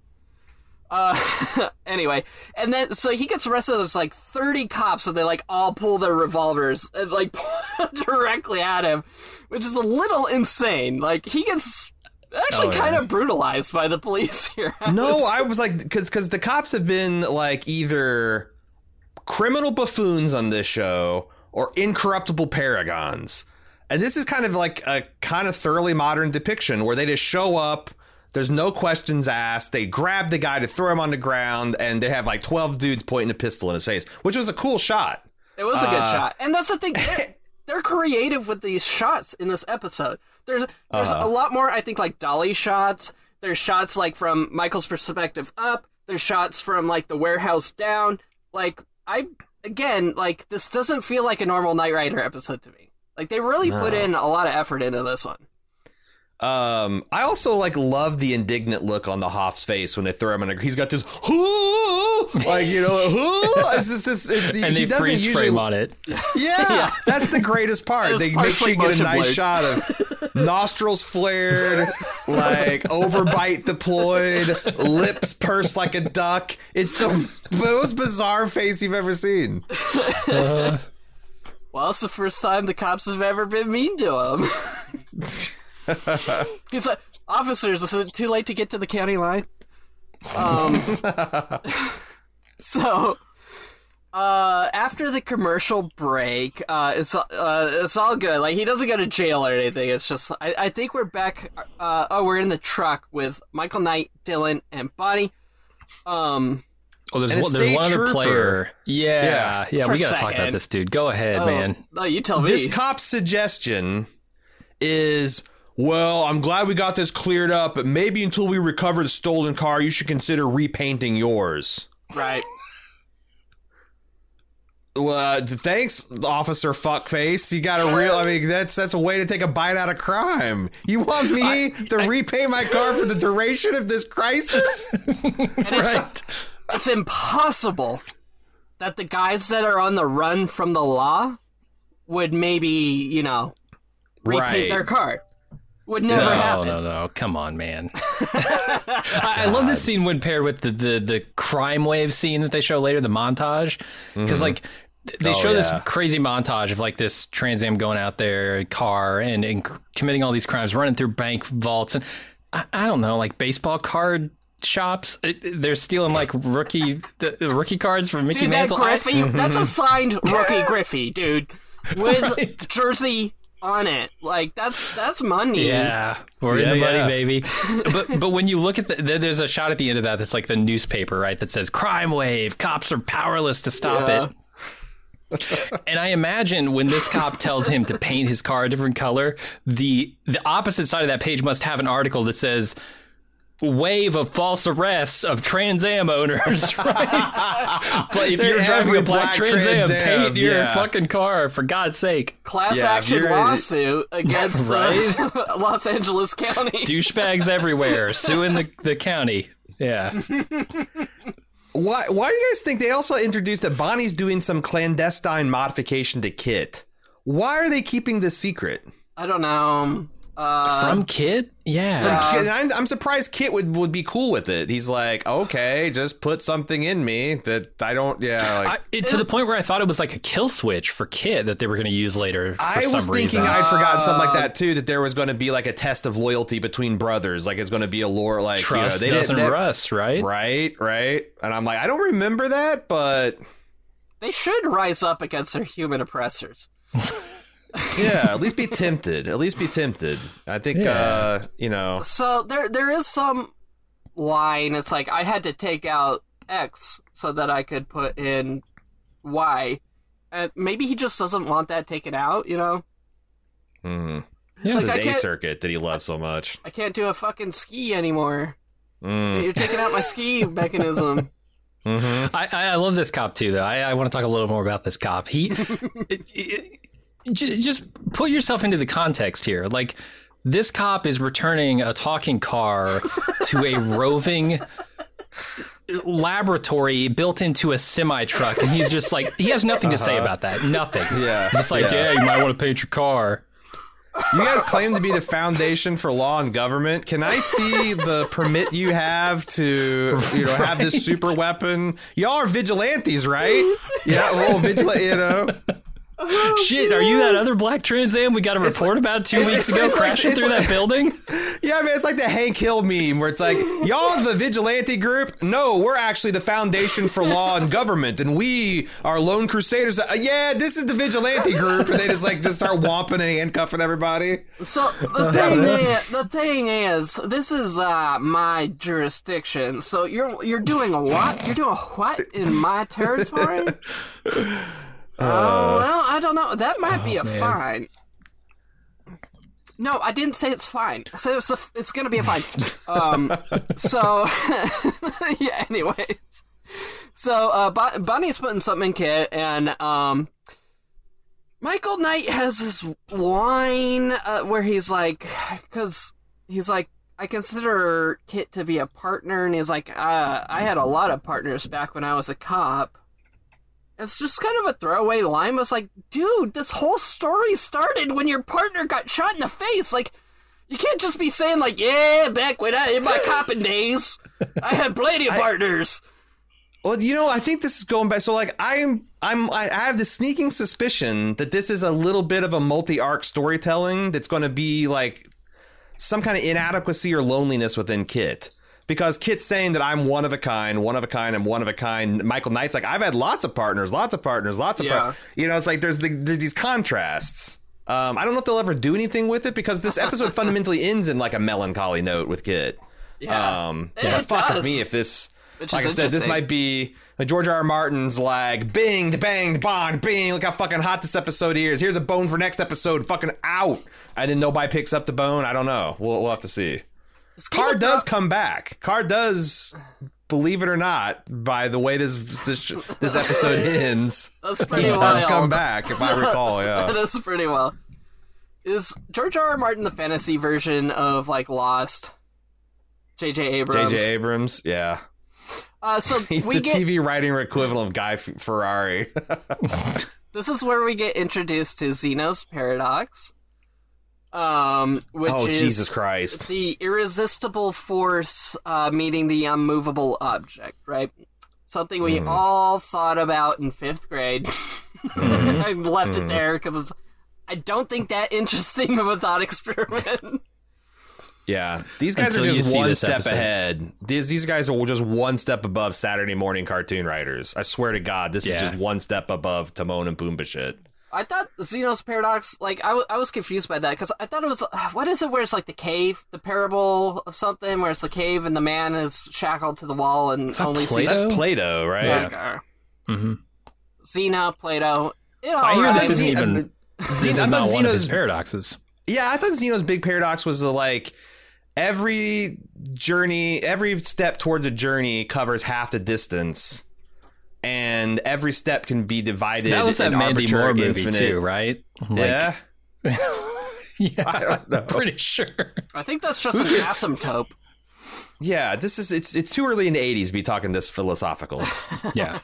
Uh, anyway, and then so he gets arrested. There's like 30 cops, and they like all pull their revolvers and like directly at him, which is a little insane. Like he gets actually Oh, yeah. kind of brutalized by the police here. No, I was like, because because the cops have been like either criminal buffoons on this show or incorruptible paragons, and this is kind of like a kind of thoroughly modern depiction where they just show up. There's no questions asked. They grab the guy to throw him on the ground, and they have like 12 dudes pointing a pistol in his face, which was a cool shot. It was a good Uh, shot, and that's the thing. They're, they're creative with these shots in this episode. There's there's Uh-huh. a lot more. I think like dolly shots. There's shots like from Michael's perspective up. There's shots from like the warehouse down. Like I again like this doesn't feel like a normal Knight Rider episode to me. Like they really put in a lot of effort into this one. Um, I also like love the indignant look on the Hoff's face when they throw him in. A, he's got this, like you know, it's just this. It's, And he they doesn't freeze usually frame on it. Yeah, that's the greatest part. They make sure you get a nice motion shot of nostrils flared, like overbite deployed, lips pursed like a duck. It's the most bizarre face you've ever seen. Well, it's the first time the cops have ever been mean to him. He's like, officers, is it too late to get to the county line? Um, so, uh, after the commercial break, uh, it's uh, it's all good. Like he doesn't go to jail or anything. It's just I, I think we're back. Uh, oh, we're in the truck with Michael Knight, Dylan, and Bonnie. Um, Oh, there's one, there's one other trooper. player. Yeah, Yeah. yeah. We gotta talk about this dude. Go ahead, oh, man. No, you tell me. This cop's suggestion is well, I'm glad we got this cleared up, but maybe until we recover the stolen car, you should consider repainting yours. right. Well, uh, thanks, Officer Fuckface. You got a real. I mean, that's that's a way to take a bite out of crime. You want me to repaint my car for the duration of this crisis? And it's, it's impossible that the guys that are on the run from the law would maybe, you know, repaint Right. their car. Would never no, happen. no, no. No. Come on, man. I, I love this scene when paired with the, the, the crime wave scene that they show later, the montage. Because, mm-hmm. like, they Oh, show this crazy montage of, like, this Trans Am going out there, car, and, and committing all these crimes, running through bank vaults. And I, I don't know, like, baseball card shops. It- they're stealing, like, rookie the, the rookie cards from Mickey Dude, that Mantle. I- Griffey, that's a signed rookie Griffey, dude, with Right. jersey on it. Like that's that's money. Yeah, we're Yeah, in the money, yeah. baby. but but when you look at the there's a shot at the end of that that's like the newspaper, right? That says "Crime Wave: Cops are powerless to stop Yeah. it." And I imagine when this cop tells him to paint his car a different color, the the opposite side of that page must have an article that says wave of false arrests of Trans Am owners, right? but if They're you're driving a black, black Trans, Trans Am, Am, paint your fucking car for God's sake. Class Yeah, action lawsuit against the Los Angeles County. Douchebags everywhere suing the, the county. Yeah. Why? Why do you guys think they also introduced that Bonnie's doing some clandestine modification to Kit? Why are they keeping this secret? I don't know. Uh, From Kit? Yeah. From Kit- I'm, I'm surprised Kit would, would be cool with it. He's like, okay, just put something in me that I don't. Yeah, I, it, to the point where I thought it was like a kill switch for Kit that they were going to use later for I, some was thinking reason. I'd forgotten something like that too. That there was going to be like a test of loyalty between brothers. Like it's going to be a lore. Like Trust you know, they doesn't didn't, rust, right? Right, right. And I'm like, I don't remember that, but they should rise up against their human oppressors. yeah, at least be tempted. At least be tempted. I think, Yeah. uh, you know, So there there is some line. It's like I had to take out X so that I could put in Y. And maybe he just doesn't want that taken out, you know? mm, Yeah. it's like, his A circuit that he loves so much. I can't do a fucking ski anymore. Mm, You're taking out my ski mechanism. mhm. I, I I love this cop too, though. I, I want to talk a little more about this cop. He, it- it- j- just put yourself into the context here. Like, this cop is returning a talking car to a roving laboratory built into a semi truck, and he's just like, he has nothing to say uh-huh. about that. Nothing. Yeah, Just like, yeah. yeah, you might want to paint your car. You guys claim to be the foundation for law and government. Can I see the permit you have to, you know, have this super weapon? Y'all are vigilantes, right? Yeah, well, vigilante, you know. Shit, are you that other black Trans Am we got a report about two weeks ago it's like- crashing it's through like- that building? Yeah, man, it's like the Hank Hill meme where it's like, y'all the vigilante group? No, we're actually the foundation for law and government, and we are lone crusaders. Uh, yeah, this is the vigilante group, and they just like just start whomping and handcuffing everybody. So the thing is, the thing is, this is uh, my jurisdiction. So you're you're doing a what? You're doing a what in my territory? oh That might be a fine. No, I didn't say it's fine. I said it's a, it's gonna be a fine. Um, so yeah. Anyways, so uh, Bon- Bonnie's putting something in Kit, and um, Michael Knight has this line uh, where he's like, because he's like, I consider Kit to be a partner, and he's like, uh, I had a lot of partners back when I was a cop. It's just kind of a throwaway line. But it's like, dude, this whole story started when your partner got shot in the face. Like, you can't just be saying like, yeah, back when I in my copping days, I had plenty of partners. Well, you know, I think this is going back. So, like, I'm, I'm, I have the sneaking suspicion that this is a little bit of a multi-arc storytelling that's going to be like, some kind of inadequacy or loneliness within Kit. Because Kit's saying that I'm one of a kind, one of a kind, and one of a kind. Michael Knight's like, I've had lots of partners, lots of partners, lots of Yeah. partners. You know, it's like there's, the, there's these contrasts. Um, I don't know if they'll ever do anything with it because this episode fundamentally ends in like a melancholy note with Kit. Yeah. Um, It- it fuck with does. me if this, Which like I said, this might be George R. R. Martin's like bing, bang, bong, bing. Look how fucking hot this episode is. Here's a bone for next episode. Fucking out, and then nobody picks up the bone. I don't know. We'll, we'll have to see. KARR does come back. KARR does, believe it or not, by the way this this this episode ends, That's he pretty does wild. come back. If I recall, yeah. is pretty well. Is George R. R. Martin the fantasy version of like Lost? J.J. Abrams. J.J. Abrams, yeah. Uh, so He's the get TV writing equivalent of Guy Fieri. this is where we get introduced to Zeno's paradox. Um, which oh is Jesus Christ! the irresistible force uh, meeting the unmovable object, right? Something we all thought about in fifth grade. I left it there because I don't think that interesting of a thought experiment. Yeah, these guys Until are just one step episode. ahead. These these guys are just one step above Saturday morning cartoon writers. I swear to God, this Yeah. is just one step above Timon and Pumbaa shit. I thought Zeno's paradox, like I, w- I was confused by that because I thought it was what is it where it's like the cave, the parable of something where it's the cave and the man is shackled to the wall and that only Plato? sees That's Plato, right? Okay. hmm Xena, Plato. It all I hear this isn't even. uh, This is I thought not one of Zeno's- his paradoxes. Yeah, I thought Zeno's big paradox was the, like every journey, every step towards a journey covers half the distance, and every step can be divided. That was that Mandy arbitrary Moore movie infinite- too, right? Like- yeah, yeah. I don't know. Pretty sure. I think that's just an asymptote. yeah. This is it's it's too early in the '80s to be talking this philosophical. Yeah.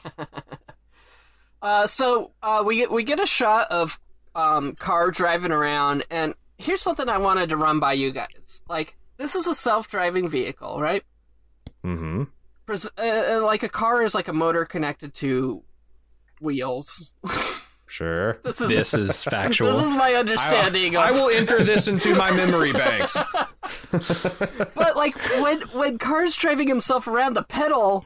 Uh, so uh, we get we get a shot of um, car driving around, and here's something I wanted to run by you guys. Like this is a self-driving vehicle, right? mm-hmm. Pres- uh, uh, like a car is like a motor connected to wheels. Sure. This is This is factual. this is my understanding I of. will enter this into my memory banks. But like when when car's driving himself around, the pedal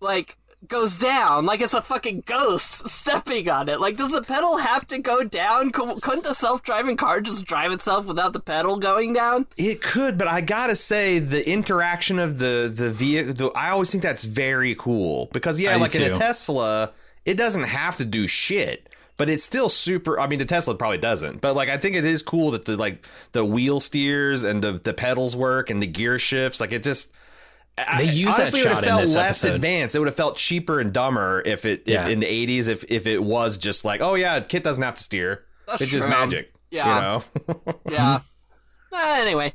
like goes down like it's a fucking ghost stepping on it. Like, does the pedal have to go down? Cou- Couldn't the self-driving car just drive itself without the pedal going down? It could, but I gotta say the interaction of the the vehicle. I always think that's very cool because yeah, I like in a. Tesla, it doesn't have to do shit, but it's still super. I mean, the Tesla probably doesn't, but like I think it is cool that the like the wheel steers and the the pedals work and the gear shifts. Like it just. I- They use that honestly, it would have felt less episode. advanced. It would have felt cheaper and dumber if it Yeah. if in the eighties if if it was just like oh yeah, Kit doesn't have to steer. That's it's just magic. Yeah. You know. Yeah. Uh, anyway,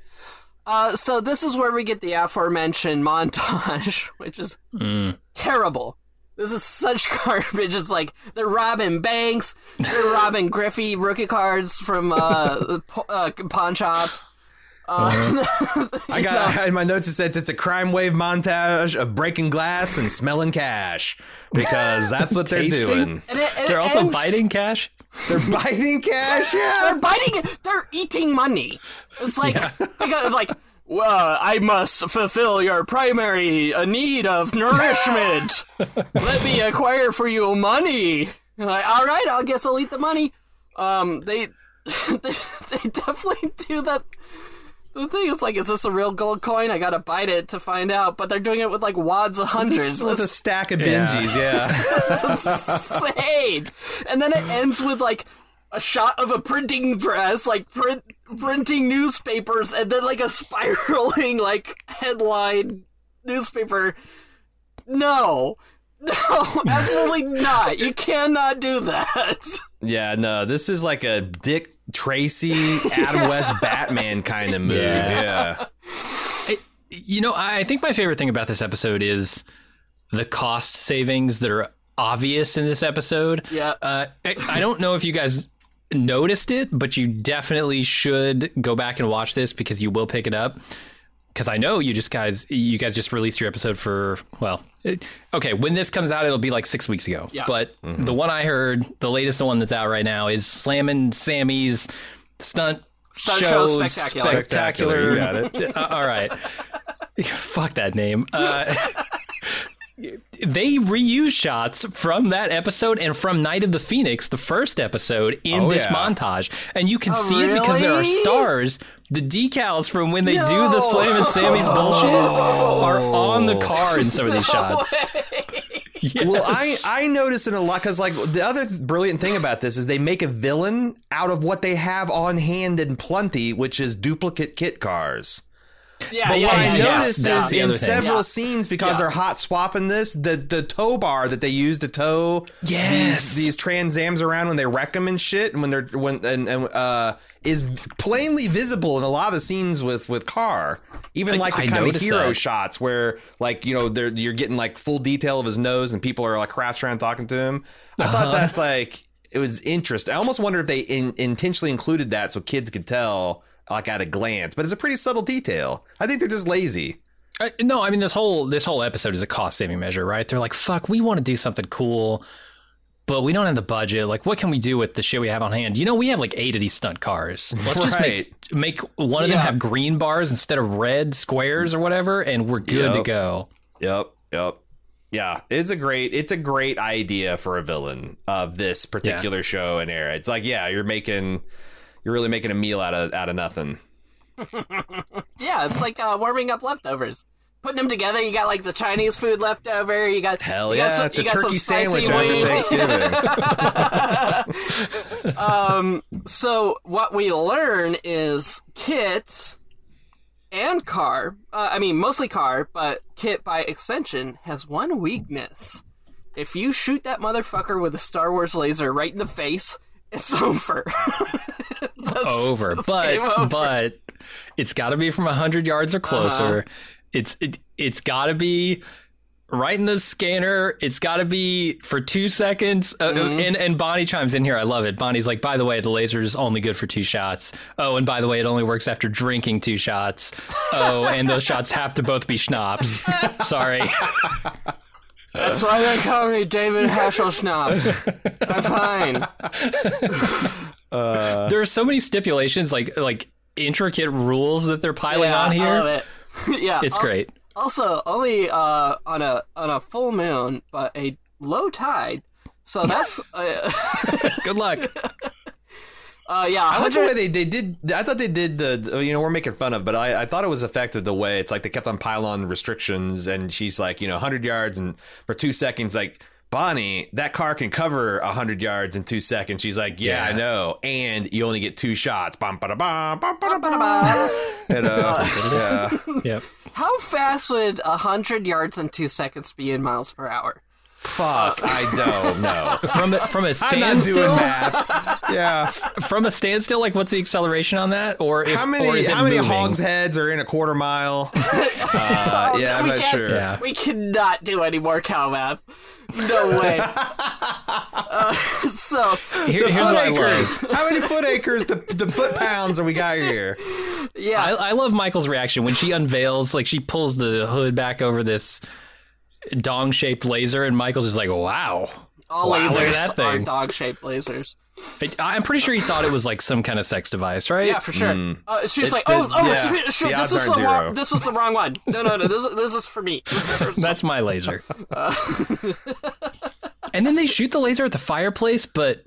uh, so this is where we get the aforementioned montage, which is terrible. This is such garbage. It's like they're robbing banks, they're robbing Griffey rookie cards from uh, po- uh, pawn shops. Uh, I got in my notes. It says it's a crime wave montage of breaking glass and smelling cash because that's what they're doing. and it, and They're also ends- biting cash. They're biting cash. Yeah. They're biting. They're eating money. It's like because it's like. Well, I must fulfill your primary uh, need of nourishment. Let me acquire for you money. Like, all right, I guess I'll eat the money. Um, they, they, they definitely do that. The thing is, like, is this a real gold coin? I gotta bite it to find out. But they're doing it with like wads of hundreds. with a stack of Yeah. bingies. Yeah. insane. And then it ends with like a shot of a printing press, like print printing newspapers, and then like a spiraling like headline newspaper. No. No, absolutely not. You cannot do that. yeah. No, this is like a Dick Tracy, Adam West, Batman kind of move. Yeah. Yeah. You know, I think my favorite thing about this episode is the cost savings that are obvious in this episode. Yeah. Uh, I, I don't know if you guys noticed it, but you definitely should go back and watch this because you will pick it up. Because I know you just guys, you guys just released your episode for well, it, okay. When this comes out, it'll be like six weeks ago. Yeah. But the one I heard, the latest one that's out right now, is slamming Sammy's stunt Star Show Spectacular. Spectacular. You got it. Uh, all right. Fuck that name. Uh, they reuse shots from that episode and from Knight of the Phoenix, the first episode, in Oh, this yeah. montage. And you can Oh, see it because there are stars. The decals from when they do the No. Slam and Sammy's bullshit are on the car in some of these shots. Yes. Well, I I noticed in a lot because like the other brilliant thing about this is they make a villain out of what they have on hand in plenty, which is duplicate kit cars. Yeah, But yeah, what yeah, I yeah. noticed that's is in thing. several Yeah. scenes because Yeah. they're hot swapping this, the the tow bar that they use to tow Yes. these these Trans Ams around when they wreck them and shit, and when they're when and, and uh is plainly visible in a lot of the scenes with with car. Even I- like the I kind of hero that. shots where like you know they're you're getting like full detail of his nose and people are like crouched around talking to him. I Uh-huh. thought that's like it was interesting. I almost wonder if they in, intentionally included that so kids could tell like at a glance, but it's a pretty subtle detail. I think they're just lazy. I, no, I mean this whole this whole episode is a cost saving measure, right? They're like, "Fuck, we want to do something cool, but we don't have the budget. Like, what can we do with the shit we have on hand? You know, we have like eight of these stunt cars. Let's just make make one of them have green bars instead of red squares or whatever, and we're good to go." Yep, yep. Yeah, it's a great it's a great idea for a villain of this particular show and era. It's like, yeah, you're making you're really making a meal out of out of nothing. Yeah, it's like uh, warming up leftovers. Putting them together, you got like the Chinese food left over. You got Hell you got yeah, some- it's a turkey sandwich after wings. Thanksgiving. um, so what we learn is Kit and KARR. Uh, I mean, mostly KARR, but Kit by extension has one weakness. If you shoot that motherfucker with a Star Wars laser right in the face, it's over. That's- over, that's but over. but it's got to be from hundred yards or closer. Uh-huh. It's it, it's got to be right in the scanner. It's got to be for two seconds. Uh, Mm-hmm. and and Bonnie chimes in here. I love it. Bonnie's like, by the way, the laser is only good for two shots. Oh, and by the way, it only works after drinking two shots. Oh, and those shots have to both be schnapps. Sorry. That's why they call me David Hasselschnapp. I'm fine. there are so many stipulations, like like intricate rules that they're piling yeah, on here. I love it. yeah, It's al- great. Also, only uh, on a on a full moon, but a low tide. So that's uh, Good luck. uh yeah. I like the way they, they did. I thought they did the. You know, we're making fun of, but I, I thought it was effective the way it's like they kept on pylon restrictions, and she's like, you know, hundred yards, and for two seconds, like Bonnie, that car can cover hundred yards in two seconds. She's like, yeah, Yeah. I know, and you only get two shots. Bum, ba, da, bum, bum, ba, da, bum. And, uh, yeah. Yep. How fast would hundred yards in two seconds be in miles per hour? Fuck, I don't know. From a, from a I'm not doing standstill. math. Yeah. From a standstill, like what's the acceleration on that? Or if How or many is it how many moving? hogs heads are in a quarter mile? Uh, yeah, I'm we not sure. Yeah. We cannot do any more cow math. No way. uh, so Here- here's foot what I acres. love. How many foot acres to, to foot pounds are we got here? yeah, I, I love Michael's reaction when she unveils, like she pulls the hood back over this dong shaped laser, and Michael's just like, "Wow." all Wow, lasers that are thing. dog-shaped lasers. I, I'm pretty sure he thought it was like some kind of sex device, right? Yeah, for sure. Uh, she was It's like, the- "Oh, oh, yeah, shoot, shoot, the this is aren't the wrong, this was the wrong one. No, no, no, this, this is for me." That's my laser. and then they shoot the laser at the fireplace, but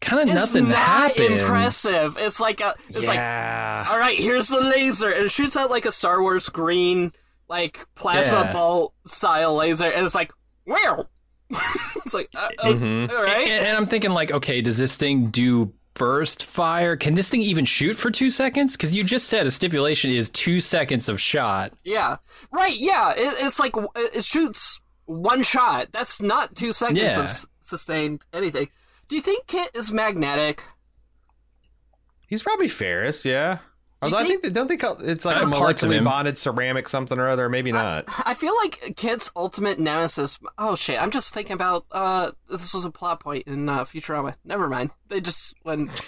kind of nothing not happens. impressive. It's like a, it's like, all right, here's the laser, and it shoots out like a Star Wars green, like plasma Yeah. bolt style laser, and it's like, wow. it's like, uh, uh, Mm-hmm. all right. And, and I'm thinking, like, okay, does this thing do burst fire? Can this thing even shoot for two seconds? Because you just said a stipulation is two seconds of shot. Yeah, right. Yeah, it, it's like it, it shoots one shot. That's not two seconds Yeah. of s- sustained anything. Do you think Kit is magnetic? He's probably ferrous, yeah. Although I think- think they don't they call it's like a molecularly bonded ceramic something or other, maybe not. I feel like Kit's ultimate nemesis. Oh shit! I'm just thinking about. Uh, this was a plot point in uh, Futurama. Never mind. They just when.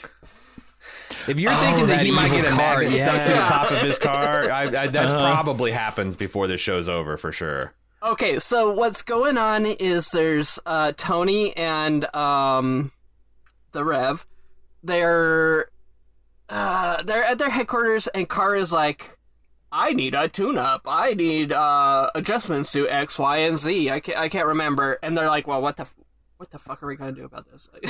If you're Oh, thinking that that he might get a car, magnet stuck to yeah. the top of his car, I, I, that's Uh-huh. probably happens before this show's over for sure. Okay, so what's going on is there's uh, Tony and um, the Rev. They're uh, they're at their headquarters, and KARR is like, "I need a tune-up. I need uh, adjustments to X, Y, and Z. I can't, I can't remember." And they're like, "Well, what the, f- what the fuck are we gonna do about this?"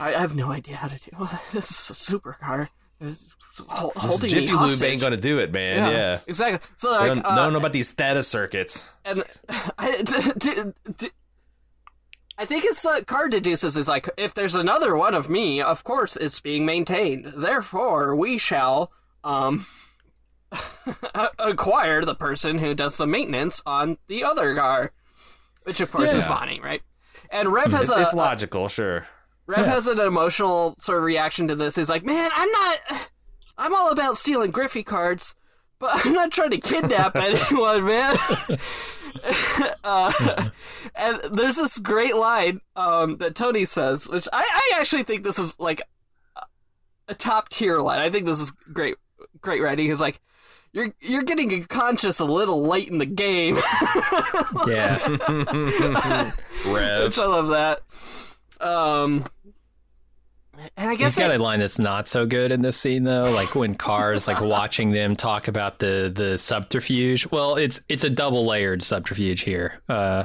I, I have no idea how to do this. This Is a supercar. It's hol- This holding Jiffy Lube ain't gonna do it, man. Yeah. exactly. So like, don't, uh, don't know about these theta circuits. and I, d- d- d- I think it's uh, card deduces is like if there's another one of me, of course it's being maintained. Therefore, we shall um acquire the person who does the maintenance on the other car, which of course is Bonnie, right? And Rev has It's, a it's logical, sure. Rev has an emotional sort of reaction to this. He's like, "Man, I'm not. I'm all about stealing Griffey cards, but I'm not trying to kidnap anyone, man." Uh, and there's this great line um, that Tony says, which I, I actually think this is like a- top tier line. I think this is great, great writing. He's like, "You're you're getting conscious a little late in the game," Yeah. Which I love that. Um, and I guess He's got I- a line that's not so good in this scene though, like when KARR's like watching them talk about the the subterfuge. Well, it's it's a double layered subterfuge here. Uh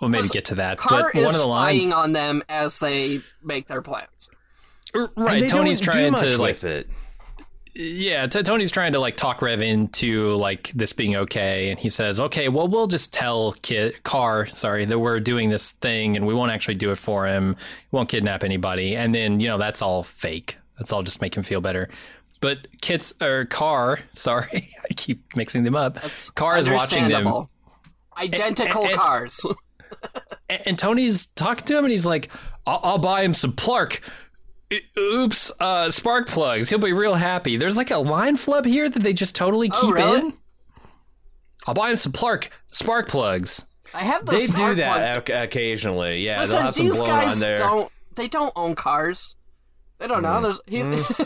we'll maybe get to that. KARR but is one of the lines spying on them as they make their plans. R- And right, they Tony's don't do trying much to like with it. Yeah, t- Tony's trying to like talk Rev into like this being okay, and he says, "Okay, well, we'll just tell Kit KARR, sorry, that we're doing this thing, and we won't actually do it for him. We won't kidnap anybody, and then you know that's all fake. That's all just make him feel better." But Kit's or KARR, sorry, I keep mixing them up. KARR is watching them. Identical And- and- cars. and, and Tony's talking to him, and he's like, "I'll, I'll buy him some Plark." I- Oops, uh, spark plugs. He'll be real happy. There's like a line flub here that they just totally Oh, keep really? in. I'll buy him some Plark spark plugs. I have the They spark do that plug- occasionally. Yeah, Listen, they'll have some these blown guys on there. don't. They don't own cars. They don't know. There's he's,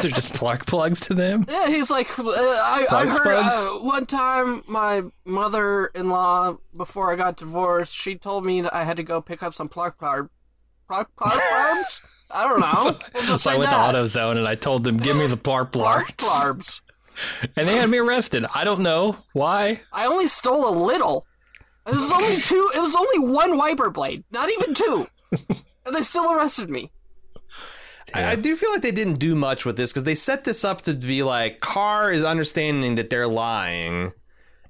They're just Plark plugs to them. yeah. He's like, uh, I, I heard uh, one time my mother-in-law before I got divorced, she told me that I had to go pick up some Clark car, Clark Clark carbs. I don't know. we'll So I went that. to AutoZone and I told them, "Give me the Plark Clark Plarks," carbs. and they had me arrested. I don't know why. I only stole a little. It was only two. It was only one wiper blade, not even two, and they still arrested me. I, I do feel like they didn't do much with this because they set this up to be like KARR is understanding that they're lying,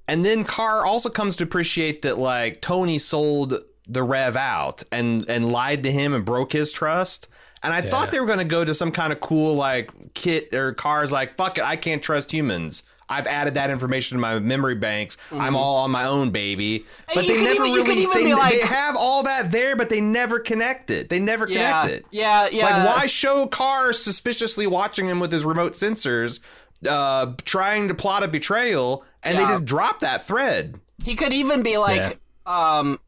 and then KARR also comes to appreciate that like Tony sold the Rev out and and lied to him and broke his trust. And I thought they were going to go to some kind of cool like kit or cars like fuck it, I can't trust humans. I've added that information to my memory banks. I'm all on my own, baby. But Mm-hmm. you they never even- really they, like- they have all that there, but they never connect it. They never Yeah, connect it. yeah, yeah. Like, why show KARR suspiciously watching him with his remote sensors, uh, trying to plot a betrayal, and they just drop that thread? He could even be like, um,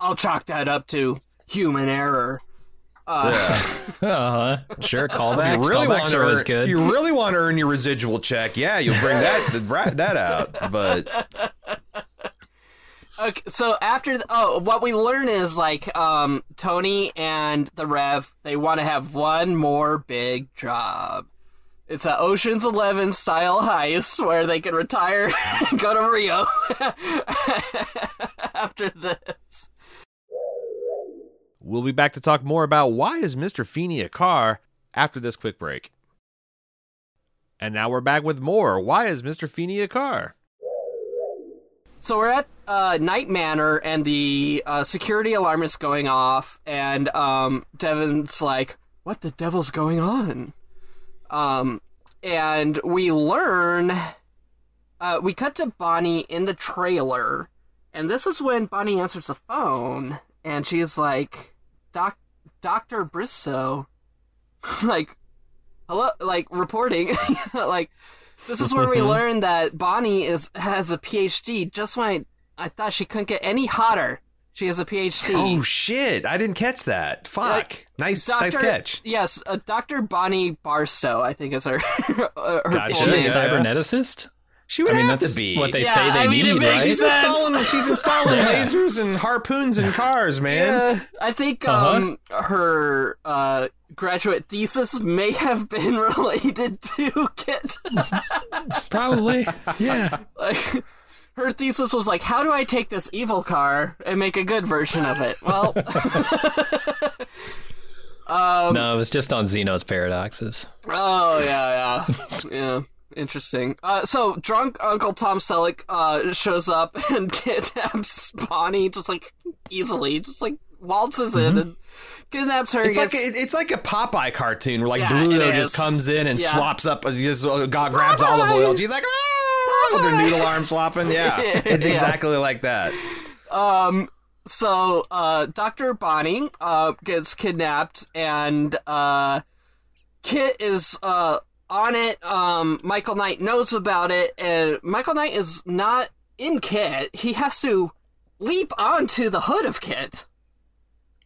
I'll chalk that up to human error. Uh, Uh, sure, callbacks. If you really want callbacks to are always earn, good. if you really want to earn your residual check, yeah, you'll bring that that out. But Okay, so after the, oh, what we learn is like um Tony and the Rev they want to have one more big job. It's a Ocean's Eleven style heist where they can retire and go to Rio after this. We'll be back to talk more about why is Mr. Feeney a car after this quick break. And now we're back with more. Why is Mr. Feeney a car? So we're at uh, Knight Manor, and the uh, security alarm is going off, and um, Devon's like, "What the devil's going on?" Um, and we learn, uh, we cut to Bonnie in the trailer, and this is when Bonnie answers the phone, and she's like, "Doc, Doctor Barstow, like, hello, like reporting, like." This is where we learn that Bonnie is has a PhD. Just when I, I thought she couldn't get any hotter, she has a PhD. oh shit, I didn't catch that. Fuck, Like, nice, nice Dr. catch. Yes, uh, Dr. Bonnie Barstow, I think is her, uh, her Gotcha. full She a cyberneticist? She would I mean, have that's to be. what they Yeah, say they I mean, it need, makes right? She's installing. She's installing Yeah. lasers and harpoons and cars, man. Yeah, I think Uh-huh. um her uh graduate thesis may have been related to Kit. Probably. Yeah. like her thesis was like, how do I take this evil car and make a good version of it? Well, no, it was just on Zeno's paradoxes. oh yeah, yeah, yeah. Interesting. Uh, so drunk Uncle Tom Selleck uh shows up and kidnaps Bonnie just like easily, just like waltzes in and kidnaps her. It's like gets- a, it's like a Popeye cartoon where like Yeah, Bluto just comes in and Yeah. swaps up, uh, just uh, God grabs Olive Oyl. She's like, ah, with her noodle arm flopping. Yeah, it's Yeah. exactly like that. so uh Dr. Bonnie uh gets kidnapped and uh Kit is uh on it. Um Michael Knight knows about it and Michael Knight is not in Kit. He has to leap onto the hood of Kit.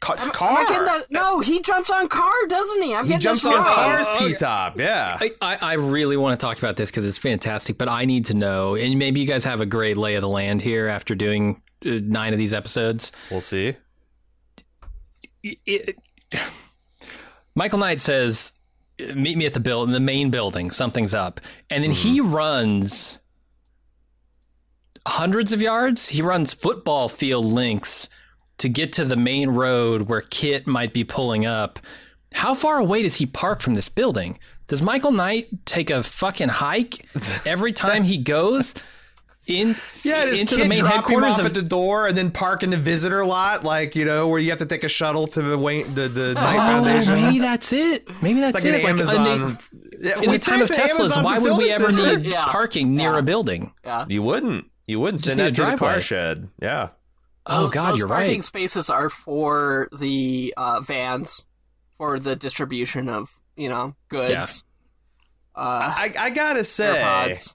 Ca- Am car. I getting that? No, he jumps on car, doesn't he? I'm he jumps on wrong. car's T-top. Yeah. I, I, I really want to talk about this because it's fantastic, but I need to know, and maybe you guys have a great lay of the land here after doing uh, nine of these episodes. We'll see. It- Michael Knight says, "Meet me at the build, the main building. Something's up," and then he mm-hmm. runs hundreds of yards. He runs football field lengths to get to the main road where Kit might be pulling up. How far away does he park from this building? Does Michael Knight take a fucking hike every time he goes in Yeah, does into kid the main drop him headquarters off of at the door and then park in the visitor lot, like you know, where you have to take a shuttle to the Wayne, the the Knight Oh, Foundation. maybe that's it. Maybe that's like it. Like, Amazon. they- Yeah, in we the time of take Teslas, Amazon why would we ever center. need Yeah. parking near Yeah. a building? Yeah. You wouldn't. You wouldn't Just send that a to the car shed. Yeah. Oh Those- God, those you're parking right. Parking spaces are for the uh, vans for the distribution of you know goods. Yeah. Uh, I, I gotta say, AirPods.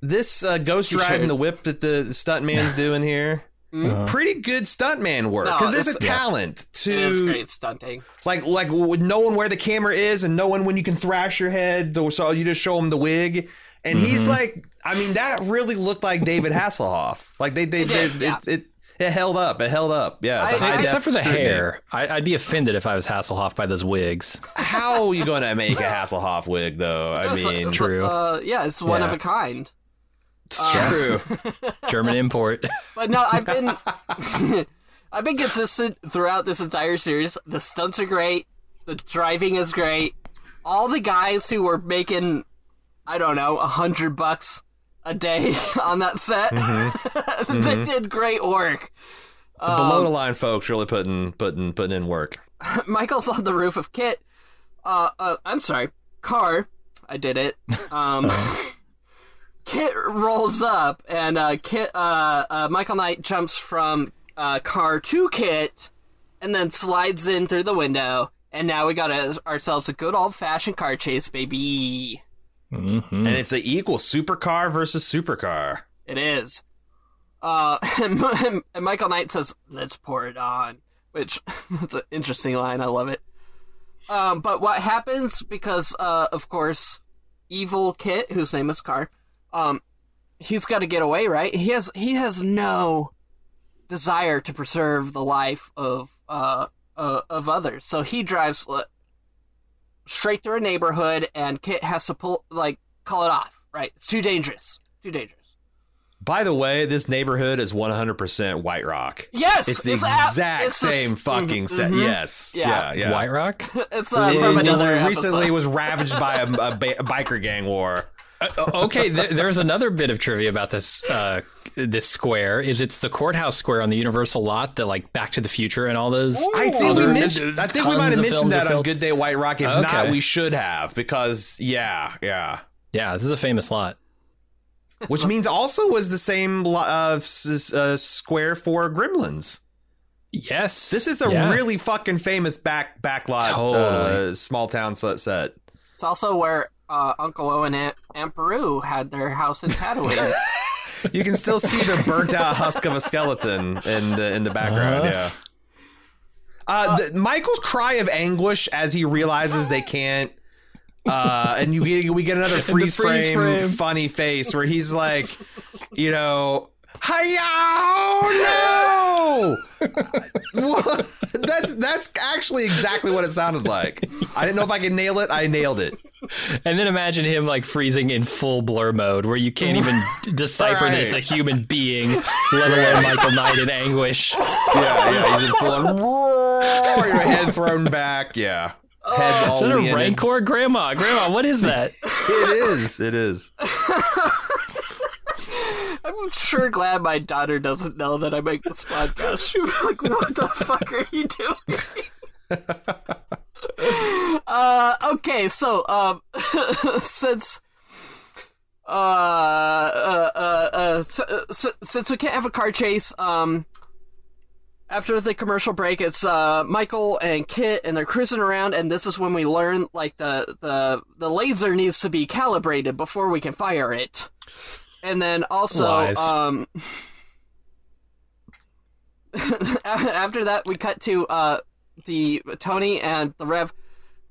This uh, ghost riding the whip that the stuntman's doing here, Uh-huh. pretty good stuntman work. No, Because there's a talent It is to great stunting. like like knowing where the camera is and knowing when you can thrash your head. So you just show him the wig, and he's Mm-hmm. like, I mean, that really looked like David Hasselhoff. Like they they, It they did, yeah. it, it it held up. It held up. Yeah. I- the I- def Except for the scrutiny. hair, I, I'd be offended if I was Hasselhoff by those wigs. How are you going to make a Hasselhoff wig, though? I mean, it's, true. Uh, yeah, it's one of a kind. It's true. German import. But no, I've been I've been consistent throughout this entire series. The stunts are great. The driving is great. All the guys who were making I don't know a hundred bucks a day on that set, they did great work. The below the line folks really putting putting putting in work. Michael's on the roof of Kit. Uh, uh I'm sorry, car. I did it. Um, Kit rolls up, and uh, Kit, uh, uh, Michael Knight jumps from uh, car to Kit, and then slides in through the window. And now we got a, ourselves a good old fashioned car chase, baby. And it's an equal supercar versus supercar. It is. Uh, and, and Michael Knight says, "Let's pour it on," which that's an interesting line. I love it. Um, but what happens because, uh, of course, evil Kit, whose name is KARR, um, he's got to get away, right? He has he has no desire to preserve the life of uh, uh of others, so he drives uh, straight through a neighborhood, and Kit has to pull like call it off. Right? It's too dangerous. Too dangerous. By the way, this neighborhood is 100% White Rock. Yes, It's the it's a- exact it's same s- fucking mhm, set. Yes. Yeah. Yeah. Yeah. White Rock. It's uh, from Until another it recently episode. was ravaged by a, a, ba- a biker gang war. Okay, there, there's another bit of trivia about this uh, this square. Is it's the courthouse square on the Universal lot that like Back to the Future and all those. I think we mentioned. I think we might have mentioned that on filmed- Good Day White Rock. If not, we should have because yeah, yeah. Yeah, this is a famous lot. Which means also was the same uh, s- uh, square for Gremlins. Yes, This is a Yeah. really fucking famous back backlot Totally. uh, small town set. set. It's also where uh, Uncle Owen and Aunt Beru had their house in Tatooine. You can still see the burnt out husk of a skeleton in the in the background. Uh-huh. Yeah. Uh, the, Michael's cry of anguish as he realizes they can't Uh, and you we get another freeze, freeze frame, frame. funny face where he's like, you know, Hi no! That's that's actually exactly what it sounded like. I didn't know if I could nail it. I nailed it. And then imagine him like freezing in full blur mode where you can't even decipher that it's a human being, let alone Michael Knight in anguish. Yeah, yeah. He's in full on. Your head thrown back. Yeah. Head all Is that a rancor? Grandma, Grandma, what is that? It is. It is. I'm sure glad my daughter doesn't know that I make this podcast. She'll be like, "What the fuck are you doing?" uh, okay, so um, since uh, uh, uh, uh, s- uh, since we can't have a car chase, um, after the commercial break, it's uh Michael and Kit, and they're cruising around, and this is when we learn like the the the laser needs to be calibrated before we can fire it. And then also, Lies. um, after that, we cut to uh, the Tony and the Rev.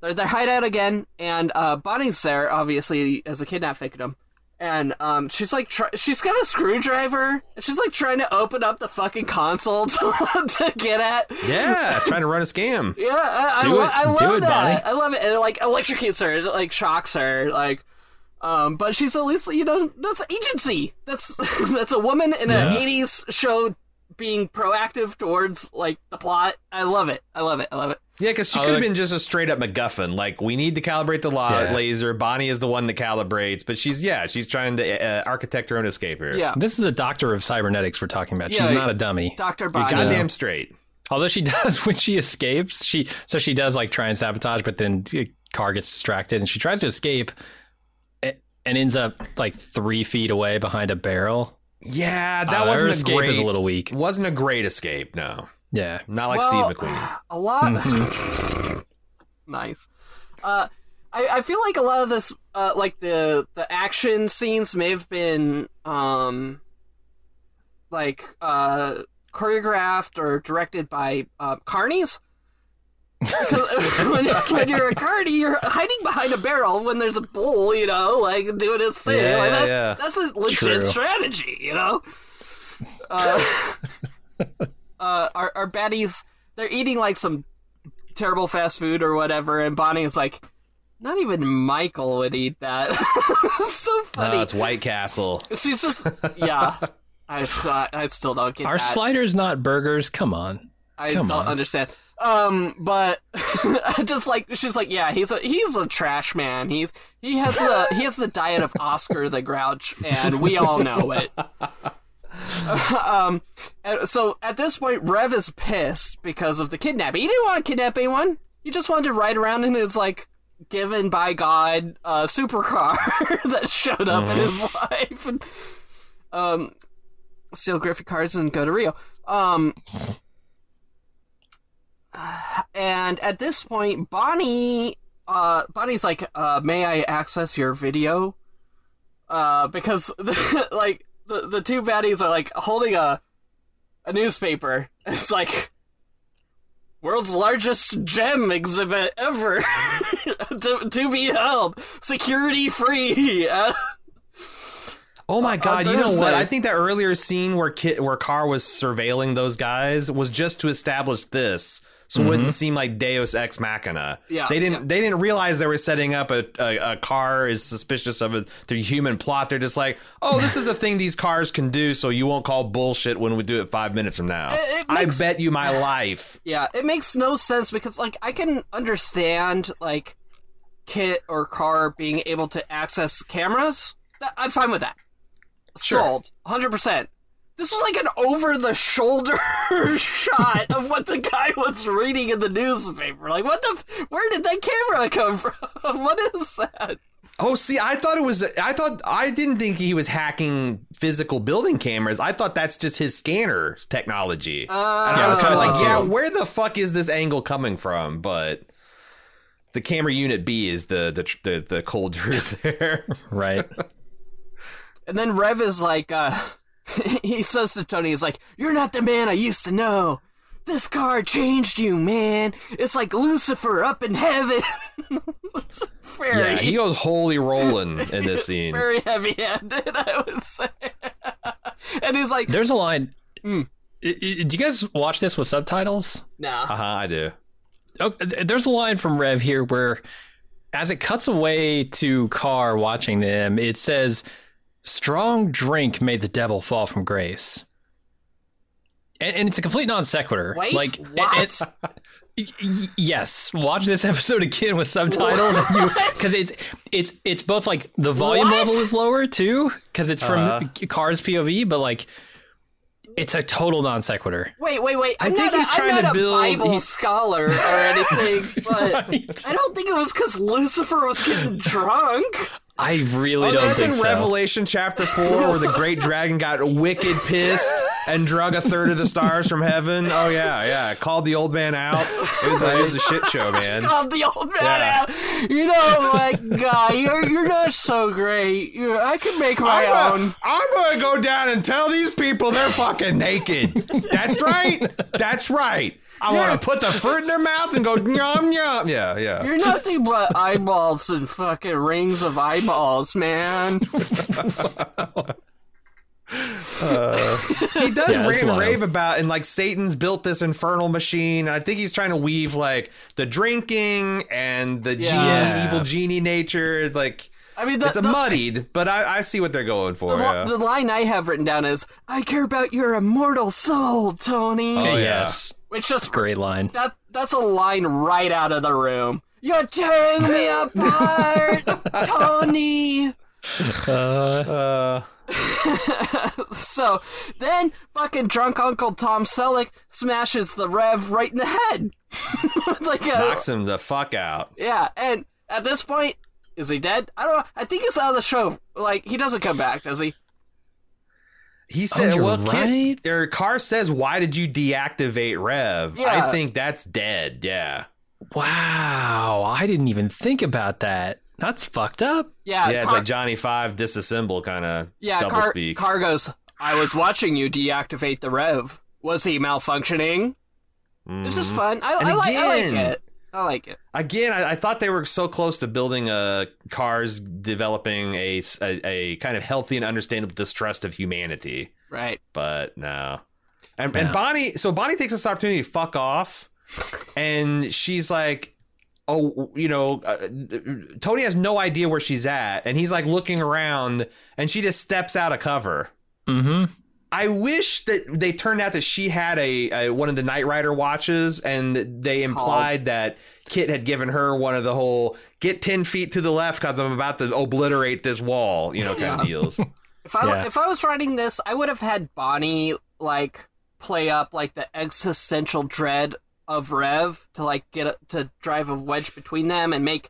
They're their hideout again, and uh, Bonnie's there, obviously as a kidnap victim. And um, she's like, try- she's got a screwdriver, she's like trying to open up the fucking console to, to get at. Yeah, trying to run a scam. Yeah, I, I, lo- I love it, that. Bonnie. I love it. And it like electrocutes her, it like shocks her, like. Um, but she's at least you know that's agency. That's that's a woman in an Yeah. '80s show being proactive towards like the plot. I love it. I love it. I love it. Yeah, because she I could have like- been just a straight up MacGuffin. Like, we need to calibrate the la- Yeah. laser. Bonnie is the one that calibrates, but she's yeah, she's trying to uh, architect her own escape here. Yeah, This is a doctor of cybernetics we're talking about. Yeah, She's yeah. not a dummy. Doctor you're Bonnie. goddamn straight. Although she does when she escapes, she so she does like try and sabotage, but then the car gets distracted and she tries to escape a- and ends up like three feet away behind a barrel. Yeah, that Uh, wasn't a escape great. is a little weak. Wasn't a great escape. No, Yeah. not like Well, Steve McQueen. A lot. Mm-hmm. nice. Uh, I, I feel like a lot of this, uh, like the the action scenes, may have been um, like uh, choreographed or directed by uh, carnies. Because when, when you're a carny, you're hiding behind a barrel when there's a bull, you know, like doing his thing. Yeah, like that, yeah. That's a legit True. strategy, you know. Uh, uh, our our baddies, they're eating like some terrible fast food or whatever, and Bonnie is like, not even Michael would eat that. so funny. Uh, it's White Castle. She's just, yeah. I, I still don't get Are that. sliders not burgers? Come on. I come don't on. understand. Um, but just like she's like, yeah, he's a he's a trash man. He's he has the he has the diet of Oscar the Grouch, and we all know it. um, so at this point, Rev is pissed because of the kidnapping. He didn't want to kidnap anyone. He just wanted to ride around in his like given by God uh, supercar that showed up in his life, and um, steal Griffin cards and go to Rio. Um, and at this point, Bonnie, uh, Bonnie's like, uh, "May I access your video?" Uh, because like the the two baddies are like holding a a newspaper. It's like world's largest gem exhibit ever to, to be held, security free. Uh, Oh my god! You know what? I think that earlier scene where Kit, where KARR was surveilling those guys was just to establish this, so it wouldn't mm-hmm. seem like Deus Ex Machina. Yeah, they didn't. yeah. They didn't realize they were setting up a, a, a car is suspicious of a, the human plot. They're just like, oh, this is a thing these cars can do, so you won't call bullshit when we do it five minutes from now. It- it I bet you my life. Yeah, it makes no sense because like I can understand like Kit or KARR being able to access cameras. I'm fine with that. Sure. Sold, hundred percent. This was like an over-the-shoulder shot of what the guy was reading in the newspaper. Like, what the? F- where did that camera come from? what is that? Oh, see, I thought it was. I thought I didn't think he was hacking physical building cameras. I thought that's just his scanner technology. and I was kind of like, so, yeah, where the fuck is this angle coming from? But the camera unit B is the the the, the cold truth there. Right. And then Rev is like, uh, he says to Tony, he's like, You're not the man I used to know. this car changed you, man. It's like Lucifer up in heaven. Very, Yeah, he goes holy rolling in this scene. very heavy-handed, I would say. and he's like, There's a line. I- Do you guys watch this with subtitles? nah. Uh huh. I do. Oh, there's a line from Rev here where, as it cuts away to KARR watching them, it says, "Strong drink made the devil fall from grace," and, and it's a complete non sequitur. Wait, like what? It, y- y- yes, watch this episode again with subtitles, because it's it's it's both like the volume What? level is lower too, because it's from Uh-huh. KARR's POV, but like. It's a total non sequitur. Wait, wait, wait. I'm think not, he's a, I'm trying not to a build- Bible he's- scholar or anything, but Right. I don't think it was because Lucifer was getting drunk. I really Oh, don't that's think in so. Revelation chapter four, where the great dragon got wicked pissed and drug a third of the stars from heaven. Oh yeah, yeah. Called the old man out. It was, a, it was a shit show, man. Called the old man Yeah. out. You know, like, guy, you're, you're not so great. you I can make my I'm, own. a, I'm gonna go down and tell these people they're fucking naked. That's right. That's right. I want to put the fruit in their mouth and go yum yum. Yeah, yeah. You're nothing but eyeballs and fucking rings of eyeballs, man. Uh, he does Yeah, rave rave about and like Satan's built this infernal machine. I think he's trying to weave like the drinking and the Yeah. genie, evil genie nature. Like I mean, the, it's a the, muddied, but I, I see what they're going for. the, yeah. the line I have written down is, "I care about your immortal soul, Tony." Oh, yeah. yes, Which just great line. that that's a line right out of the room. You're tearing me apart, Tony. uh, So then, fucking drunk Uncle Tom Selleck smashes the Rev right in the head. like a, knocks him the fuck out. yeah, and at this point, is he dead? I don't know. I think he's out of the show. Like he doesn't come back, does he? He said, you're "Well, right. Kit, or KARR says, why did you deactivate Rev? Yeah. I think that's dead. Yeah, Wow, I didn't even think about that. That's fucked up. Yeah, yeah. It's Car- like Johnny Five disassemble kind of yeah. double Car, speak. KARR goes. I was watching you deactivate the Rev. Was he malfunctioning? This is Mhm. fun. I, And I like. I like it. I like it. Again, I, I thought they were so close to building a cars developing a a kind of healthy and understandable distrust of humanity, Right. but no. And, Yeah. and Bonnie, so Bonnie takes this opportunity to fuck off, and she's like, "Oh, you know, uh, Tony has no idea where she's at, and he's like looking around, and she just steps out of cover." Mm-hmm. I wish that they turned out that she had a, a one of the Knight Rider watches, and they implied that Kit had given her one of the whole "get ten feet to the left" because I'm about to obliterate this wall, you know, kind Yeah. of deals. If I Yeah. if I was writing this, I would have had Bonnie like play up like the existential dread of Rev to like get a, to drive a wedge between them and make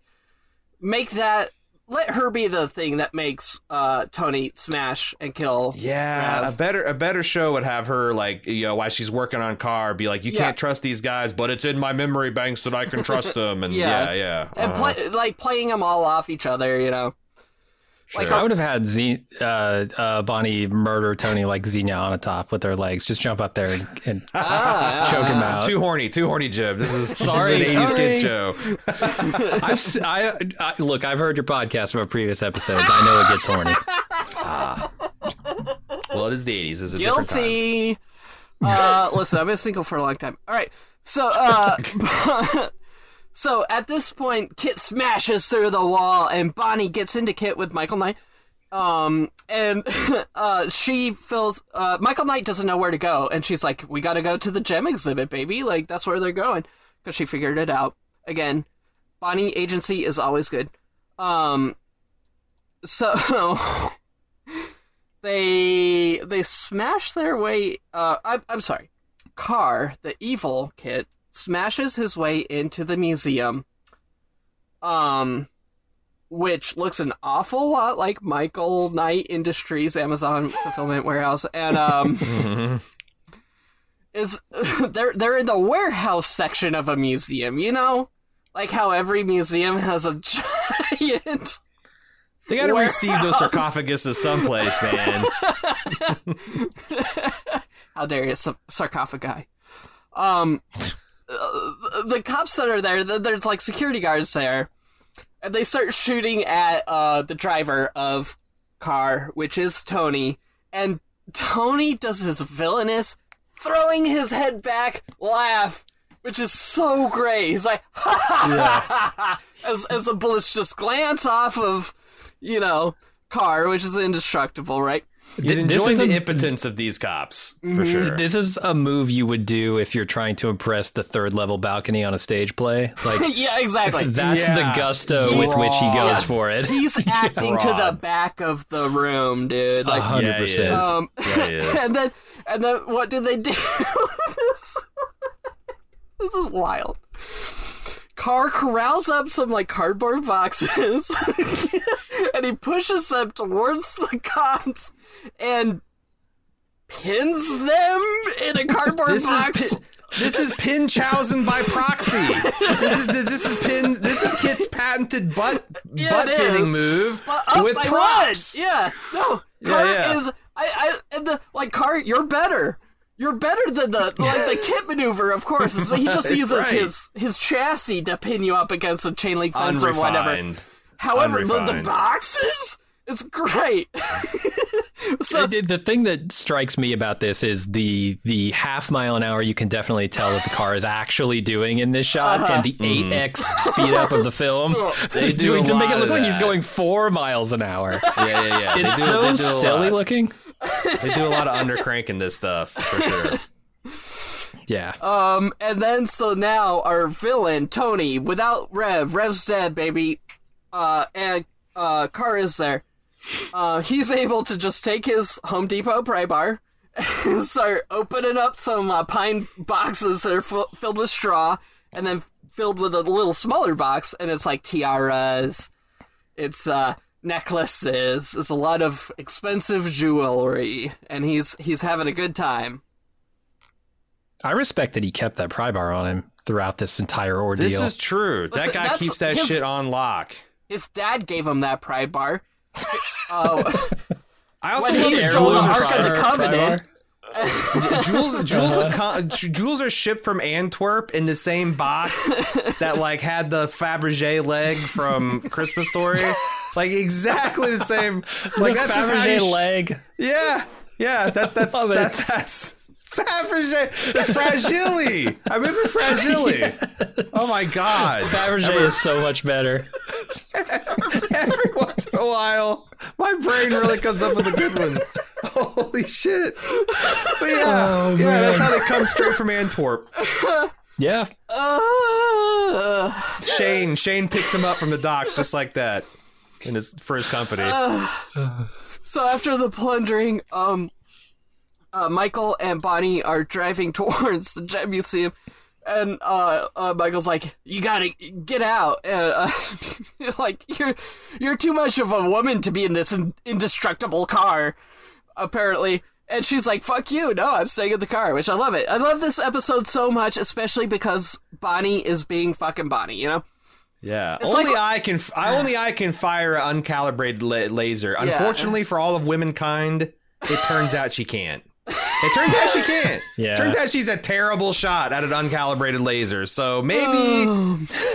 make that let her be the thing that makes uh Tony smash and kill. Yeah, Rev. a better a better show would have her like you know while she's working on car be like, you Yeah. can't trust these guys, but it's in my memory banks that I can trust them, and Yeah. yeah, yeah, and uh-huh. play like playing them all off each other, you know. Like I would have had Z, uh, uh, Bonnie murder Tony like Xenia Onatopp with their legs. Just jump up there and, and Ah, choke him out. too horny, too horny, Jib. This is Sorry, this is an 80s kid sorry. show. I've, s- I, I- look. I've heard your podcast from a previous episode. I know it gets horny. Well, it is the 80s. It's a different time. Guilty. Uh, listen, I've been single for a long time. All right, so uh, so at this point, Kit smashes through the wall, and Bonnie gets into Kit with Michael Knight. Um, and uh, she feels uh, Michael Knight doesn't know where to go, and she's like, "We got to go to the gem exhibit, baby. Like that's where they're going." Because she figured it out. Again, Bonnie agency is always good. Um, so they they smash their way. Uh, I, I'm sorry, KARR, the evil Kit, smashes his way into the museum. Um, which looks an awful lot like Michael Knight Industries Amazon fulfillment warehouse, and um, is they're they're in the warehouse section of a museum. You know, like how every museum has a giant. They got to Warehouse. receive those sarcophaguses someplace, man. How dare you, sarcophagi. Um, uh, the cops that are there, there's like security guards there, and they start shooting at uh the driver of car, which is Tony, and Tony does his villainous throwing his head back laugh. Which is so great. He's like, ha ha ha ha, as as the bullets just glance off of, you know, car, which is indestructible, right? He's Th- this enjoying is the a- impotence of these cops for sure. This is a move you would do if you're trying to impress the third level balcony on a stage play. Like yeah, exactly. that's the Yeah. gusto with which he goes Yeah. for it. He's acting to the back of the room, dude. A Like, hundred yeah, percent. um, Yeah, he and then and then what did they do? this, this is wild. KARR corrals up some like cardboard boxes, and he pushes them towards the cops and pins them in a cardboard This is box. pin, this is Pinchausen by proxy. This is this is pin this is Kit's patented butt Yeah, butt pinning move But with props. Yeah, no. Yeah, KARR yeah. is I I and the like KARR, you're better. You're better than the like the kit maneuver, of course. So he just uses right. his his chassis to pin you up against a chain link fence or whatever. However, the, the boxes, it's great. so The- the thing that strikes me about this is the the half mile an hour you can definitely tell that the car is actually doing in this shot, Uh-huh. and the eight x speed up of the film They is do doing to make it look like he's going four miles an hour. Yeah, yeah, yeah. It's do, so they do a silly looking. They do a lot of undercranking this stuff for sure. Yeah. Um, and then so now our villain Tony, without Rev, Rev's dead, baby. Uh, and uh, KARR is there. Uh, he's able to just take his Home Depot pry bar and start opening up some uh, pine boxes that are f- filled with straw, and then filled with a little smaller box, and it's like tiaras, it's uh necklaces, it's a lot of expensive jewelry, and he's he's having a good time. I respect that he kept that pry bar on him throughout this entire ordeal. This is true. Listen, that guy keeps that his- shit on lock. His dad gave him that pry bar. Oh, I also When he stole the Ark of the Covenant. Jewels jewels are uh-huh. co- jewels are shipped from Antwerp in the same box that like had the Fabergé leg from Christmas Story. Like exactly the same. Like the that's Fabergé sh- leg. Yeah, yeah. That's that's it. that's that's Fabergé. The Fragile. I remember Fragile. Oh my god. Fabergé is so much better. Every once in a while, my brain really comes up with a good one. Holy shit! But yeah, yeah, that's how they come straight from Antwerp. Yeah. uh, Shane, Shane picks him up from the docks just like that, in his for his company. so after the plundering, um, uh, Michael and Bonnie are driving towards the Jet Museum, and uh, uh, Michael's like, "You gotta get out!" And uh, like, "You're you're too much of a woman to be in this in- indestructible car." Apparently. And she's like, "Fuck you! No, I'm staying in the car," which I love it. I love this episode so much, especially because Bonnie is being fucking Bonnie. You know, Yeah, It's only like- I can. I only I can fire an uncalibrated la- laser. Unfortunately for all of womankind, it turns out she can't. It turns out she can't. Yeah. Turns out she's a terrible shot at an uncalibrated laser. So maybe,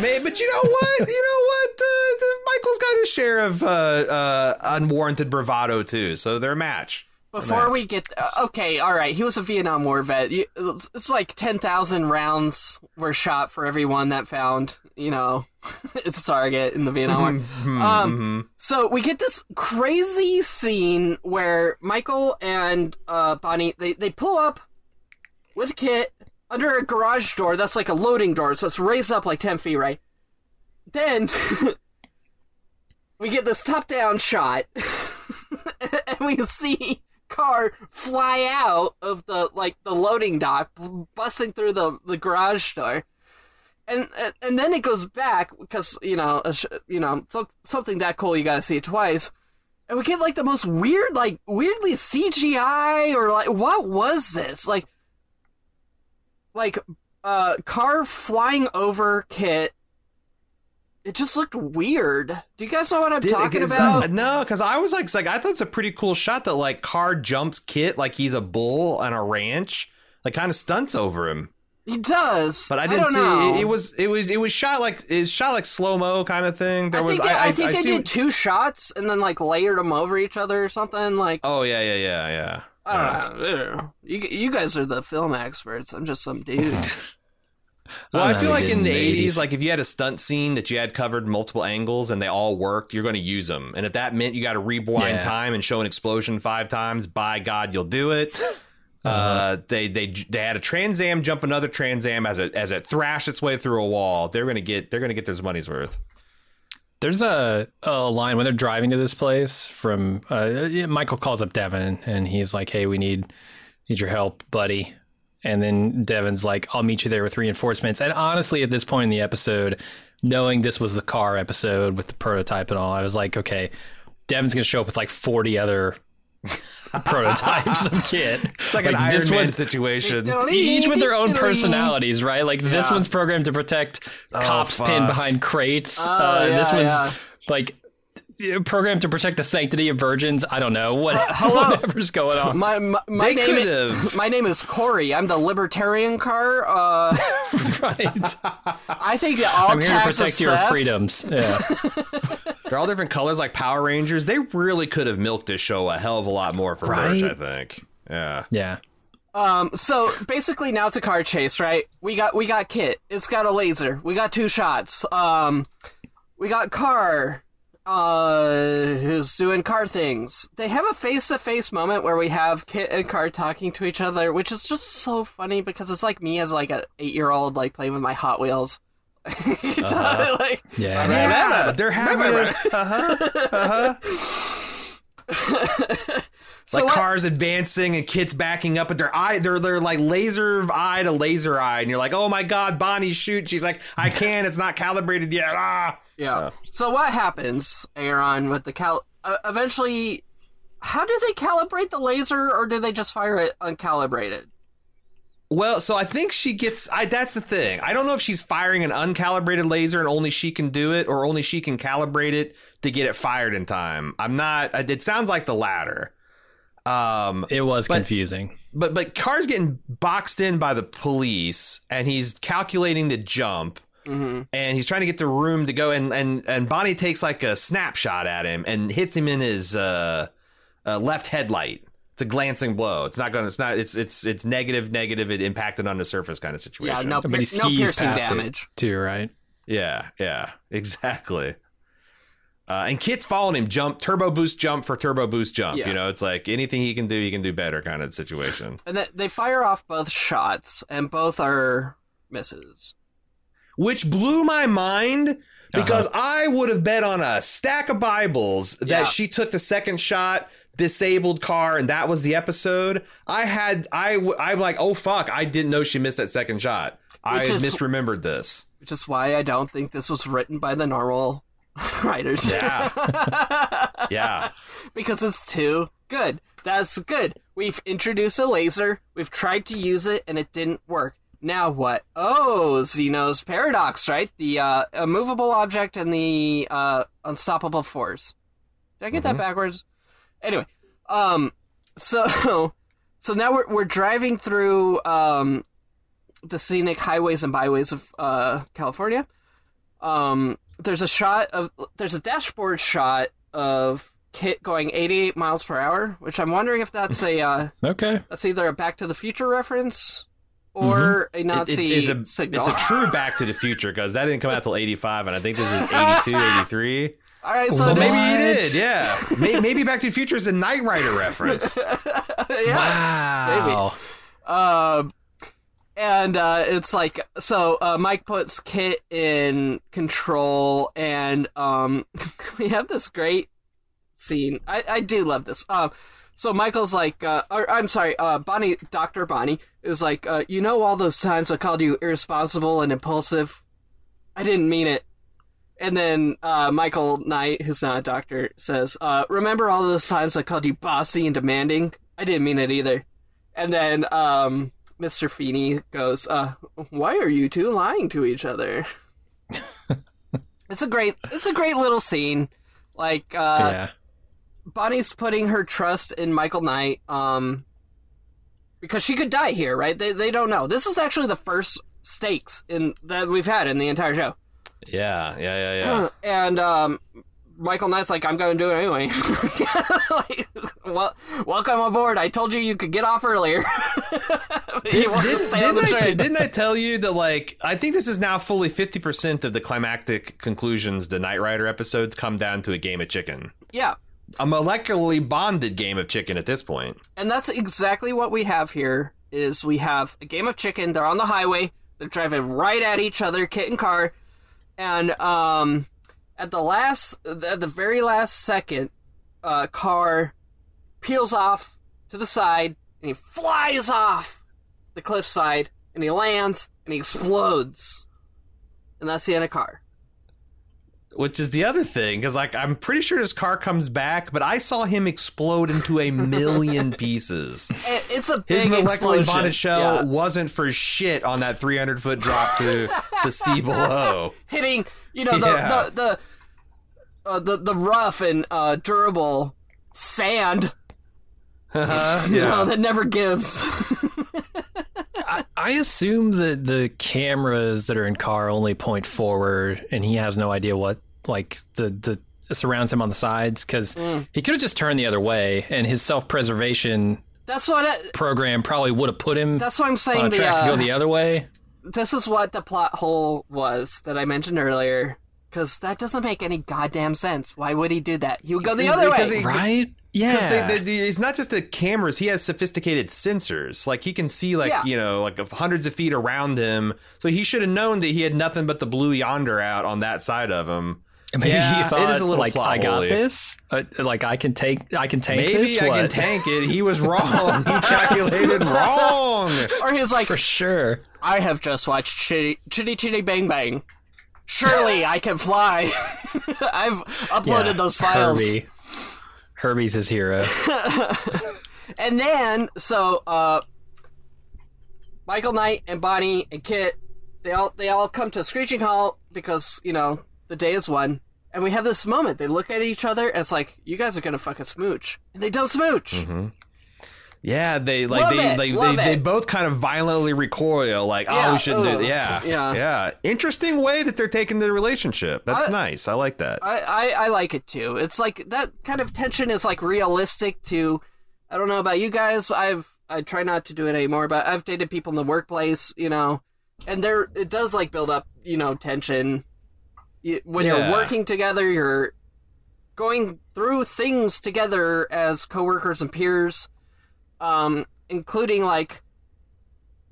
maybe. But you know what? You know what? Uh, Michael's got his share of uh, uh, unwarranted bravado too. So they're a match. Before we get uh, okay, all right. He was a Vietnam War vet. It's, like ten thousand rounds were shot for everyone that found, you know, its target in the Vietnam War. Um, so we get this crazy scene where Michael and uh, Bonnie they they pull up with Kit under a garage door that's like a loading door, so it's raised up like ten feet, right? Then we get this top-down shot, and we see car fly out of the like the loading dock, busting through the the garage door. And, and then it goes back because you know sh- you know so, something that cool you gotta see it twice, and we get like the most weird like weirdly CGI or like what was this like like uh car flying over Kit. It just looked weird. Do you guys know what I'm Did- talking about? No, because I was like, like I thought it's a pretty cool shot that like car jumps Kit like he's a bull on a ranch, like kind of stunts over him. He does, but I didn't don't see it, it was it was it was shot like it was shot like slow mo kind of thing. There I was think, they, I, think they did what- two shots and then like layered them over each other or something. Like Oh yeah yeah yeah yeah. I don't know. You you guys are the film experts. I'm just some dude. Well, I I feel like in the the 80s, 80s. like if you had a stunt scene that you had covered multiple angles and they all worked, you're going to use them. And if that meant you got to rewind Yeah. time and show an explosion five times, by God, you'll do it. uh Uh-huh. they they they had a Trans Am jump another Trans Am as it as it thrashed its way through a wall. They're gonna get they're gonna get their money's worth. There's a, a line when they're driving to this place from uh, Michael calls up Devon and he's like, "Hey, we need need your help, buddy." And then Devon's like, "I'll meet you there with reinforcements." And honestly, at this point in the episode, knowing this was the car episode with the prototype and all, I was like, "Okay, Devon's gonna show up with like 40 other prototypes of Kit." It's like, an Iron this Man one- situation. each with their own personalities, right? Like this one's programmed to protect cops fuck. pinned behind crates. Oh, uh, this one's yeah. like programmed to protect the sanctity of virgins. I don't know what whatever's going on. My my, my They name is, my name is Corey. I'm the libertarian car. Uh, right? I think that all I'm here to protect your theft. freedoms. Yeah, They're all different colors like Power Rangers. They really could have milked this show a hell of a lot more for merch, I think. Yeah. yeah. Um, so basically now it's a car chase, right? We got we got Kit. It's got a laser. We got two shots. Um, we got KARR, uh, who's doing car things. They have a face to face moment where we have Kit and KARR talking to each other, which is just so funny because it's like me as like a eight year old like playing with my Hot Wheels. Uh-huh. like, Yeah. Yeah, they're having a uh-huh, uh-huh. so like what- KARR's advancing and Kit's backing up, but their eye, they're they're like laser eye to laser eye, and you're like, oh my god, Bonnie shoot. She's like, I can't, it's not calibrated yet. Ah. Yeah. So what happens, Aaron, with the cal? Uh, eventually, how do they calibrate the laser, or do they just fire it uncalibrated? Well, so I think she gets. I that's the thing. I don't know if she's firing an uncalibrated laser and only she can do it, or only she can calibrate it to get it fired in time. I'm not. It sounds like the latter. Um, It was But- confusing. but but KARR's getting boxed in by the police, and he's calculating the jump, Mm-hmm. and he's trying to get the room to go, and and and Bonnie takes like a snapshot at him and hits him in his uh, uh, left headlight. It's a glancing blow. It's not going. to It's not. It's it's it's negative. Negative. It impacted on the surface kind of situation. Yeah, no, But he pier- no skis piercing past damage. it too, right? Yeah, yeah, exactly. Uh, and Kit's following him, jump, turbo boost jump for turbo boost jump. Yeah. You know, it's like anything he can do, he can do better kind of situation. And they, they fire off both shots, and both are misses. Which blew my mind because Uh-huh. I would have bet on a stack of Bibles that Yeah. she took the second shot, disabled KARR, and that was the episode. I had, I I'm like, oh fuck, I didn't know she missed that second shot. I is- misremembered this. Which is why I don't think this was written by the normal writers. Yeah. Yeah. because it's too good. That's good. We've introduced a laser. We've tried to use it, and it didn't work. Now what? Oh, Zeno's paradox, right? The uh, immovable object and the uh, unstoppable force. Did I get that backwards? Anyway, um, so so now we're we're driving through um the scenic highways and byways of uh California. Um, there's a shot of there's a dashboard shot of Kit going 88 miles per hour, which I'm wondering if that's a uh, Okay. that's either a Back to the Future reference or a Nazi it's, it's a. It's a true Back to the Future because that didn't come out till 85, and I think this is 82, 83. All right, so So maybe he did, yeah. May- Maybe Back to the Future is a Knight Rider reference. Wow. Um, and uh, it's like so. Uh, Mike puts Kit in control, and um, we have this great scene. I, I do love this. Um, so Michael's like, uh, or, I'm sorry, uh, Bonnie, Doctor Bonnie is like, uh, you know, all those times I called you irresponsible and impulsive. I didn't mean it. And then uh, Michael Knight, who's not a doctor, says, uh, "Remember all those times I called you bossy and demanding? I didn't mean it either." And then um, Mr. Feeney goes, uh, "Why are you two lying to each other?" it's a great, it's a great little scene. Like uh, yeah. Bonnie's putting her trust in Michael Knight. Um, because she could die here, right? They they don't know. This is actually the first stakes in that we've had in the entire show. Yeah, yeah, yeah, yeah. and um, Michael Knight's like, I'm going to do it anyway. like, well, welcome aboard. I told you you could get off earlier. Did, I, didn't I tell you that like I think this is now fully fifty percent of the climactic conclusions the Knight Rider episodes come down to a game of chicken, yeah, a molecularly bonded game of chicken at this point. and that's exactly what we have here. Is we have a game of chicken. They're on the highway. They're driving right at each other, Kit and KARR, and um, at the last, at the very last second, uh, KARR peels off to the side and he flies off the cliffside and he lands and he explodes, and that's the end of KARR. Which is the other thing, because like I'm pretty sure his car comes back, but I saw him explode into a million pieces. It- It's a big His molecularly explosion. bonded shell Yeah. wasn't for shit on that 300 foot drop to the sea below. hitting you know the Yeah. the the, uh, the the rough and uh, durable sand Uh-huh, you know that never gives I, I assume that the cameras that are in KARR only point forward, and he has no idea what like the the surrounds him on the sides because Mm. he could have just turned the other way, and his self preservation that's what I, program probably would have put him that's what I'm saying on a the, track to uh, go the other way. this is what the plot hole was that I mentioned earlier because that doesn't make any goddamn sense why would he do that he would go the other Because way he- Right? Because Yeah. they, they, it's not just the cameras; he has sophisticated sensors. Like he can see, like Yeah. you know, like hundreds of feet around him. So he should have known that he had nothing but the blue yonder out on that side of him. Maybe Yeah, he thought, it is a little like, plot I got this. Uh, like, I can take, I can tank Maybe this. I can what? tank it. He was wrong. he calculated wrong. or he was like for sure. I have just watched Chitty Chitty Chitty Bang Bang surely I can fly I've uploaded Yeah, those files Herbie. Herbie's his hero. And then, so uh, Michael Knight and Bonnie and Kit, they all they all come to a screeching halt because you know the day is won. And we have this moment. They look at each other and it's like, "You guys are gonna fucking smooch," and they don't smooch. Yeah, they like Love they it, they, love they, they both kind of violently recoil, like, oh, Yeah, oh, we shouldn't ugh, do. Yeah, yeah. yeah. Interesting way that they're taking the relationship. That's I- nice. I like that. I, I I like it too. It's like that kind of tension is like realistic to. I don't know about you guys. I've I try not to do it anymore, but I've dated people in the workplace, you know, and there it does like build up, you know, tension. You, when Yeah. you're working together, you're going through things together as coworkers and peers, um, including like,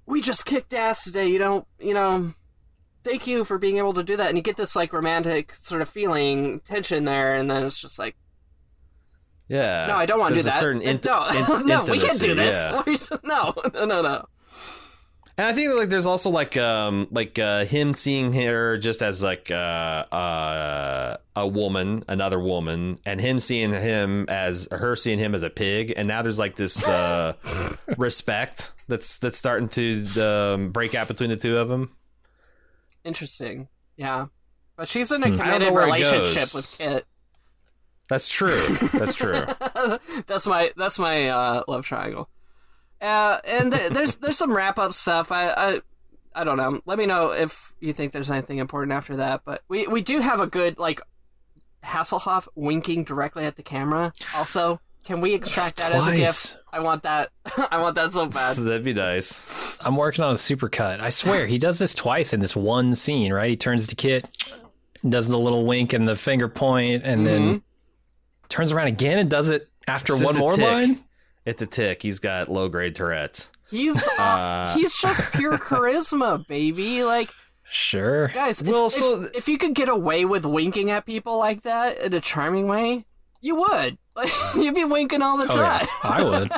we just kicked ass today. You know, you know, thank you for being able to do that. And you get this like romantic sort of feeling, tension there, and then it's just like, yeah. no, I don't want to do that. certain int- no, no, we can't do this. yeah. What are you- No, no, no, no. And I think like there's also like um like uh, him seeing her just as like uh, uh, a woman, another woman, and him seeing him as her seeing him as a pig, and now there's like this uh, respect that's that's starting to um, break out between the two of them. Interesting. Yeah, but she's in a Hmm. I don't know committed where relationship with Kit. That's true. That's true. that's my that's my uh, love triangle. Uh, and th- there's there's some wrap up stuff. I, I I don't know. Let me know if you think there's anything important after that. But we we do have a good like Hasselhoff winking directly at the camera. Also, can we extract that as a Twice. gift? I want that. I want that so bad. That'd be nice. I'm working on a supercut. I swear, he does this twice in this one scene, right? He turns to Kit, does the little wink and the finger point, and then turns around again and does it after one more tick. line. It's a tick. He's got low grade Tourette's. He's uh, he's just pure charisma, baby. Like Sure. guys, if, Well, if- so- if, you could get away with winking at people like that in a charming way, you would. Like you'd be winking all the Oh, time. yeah. I would.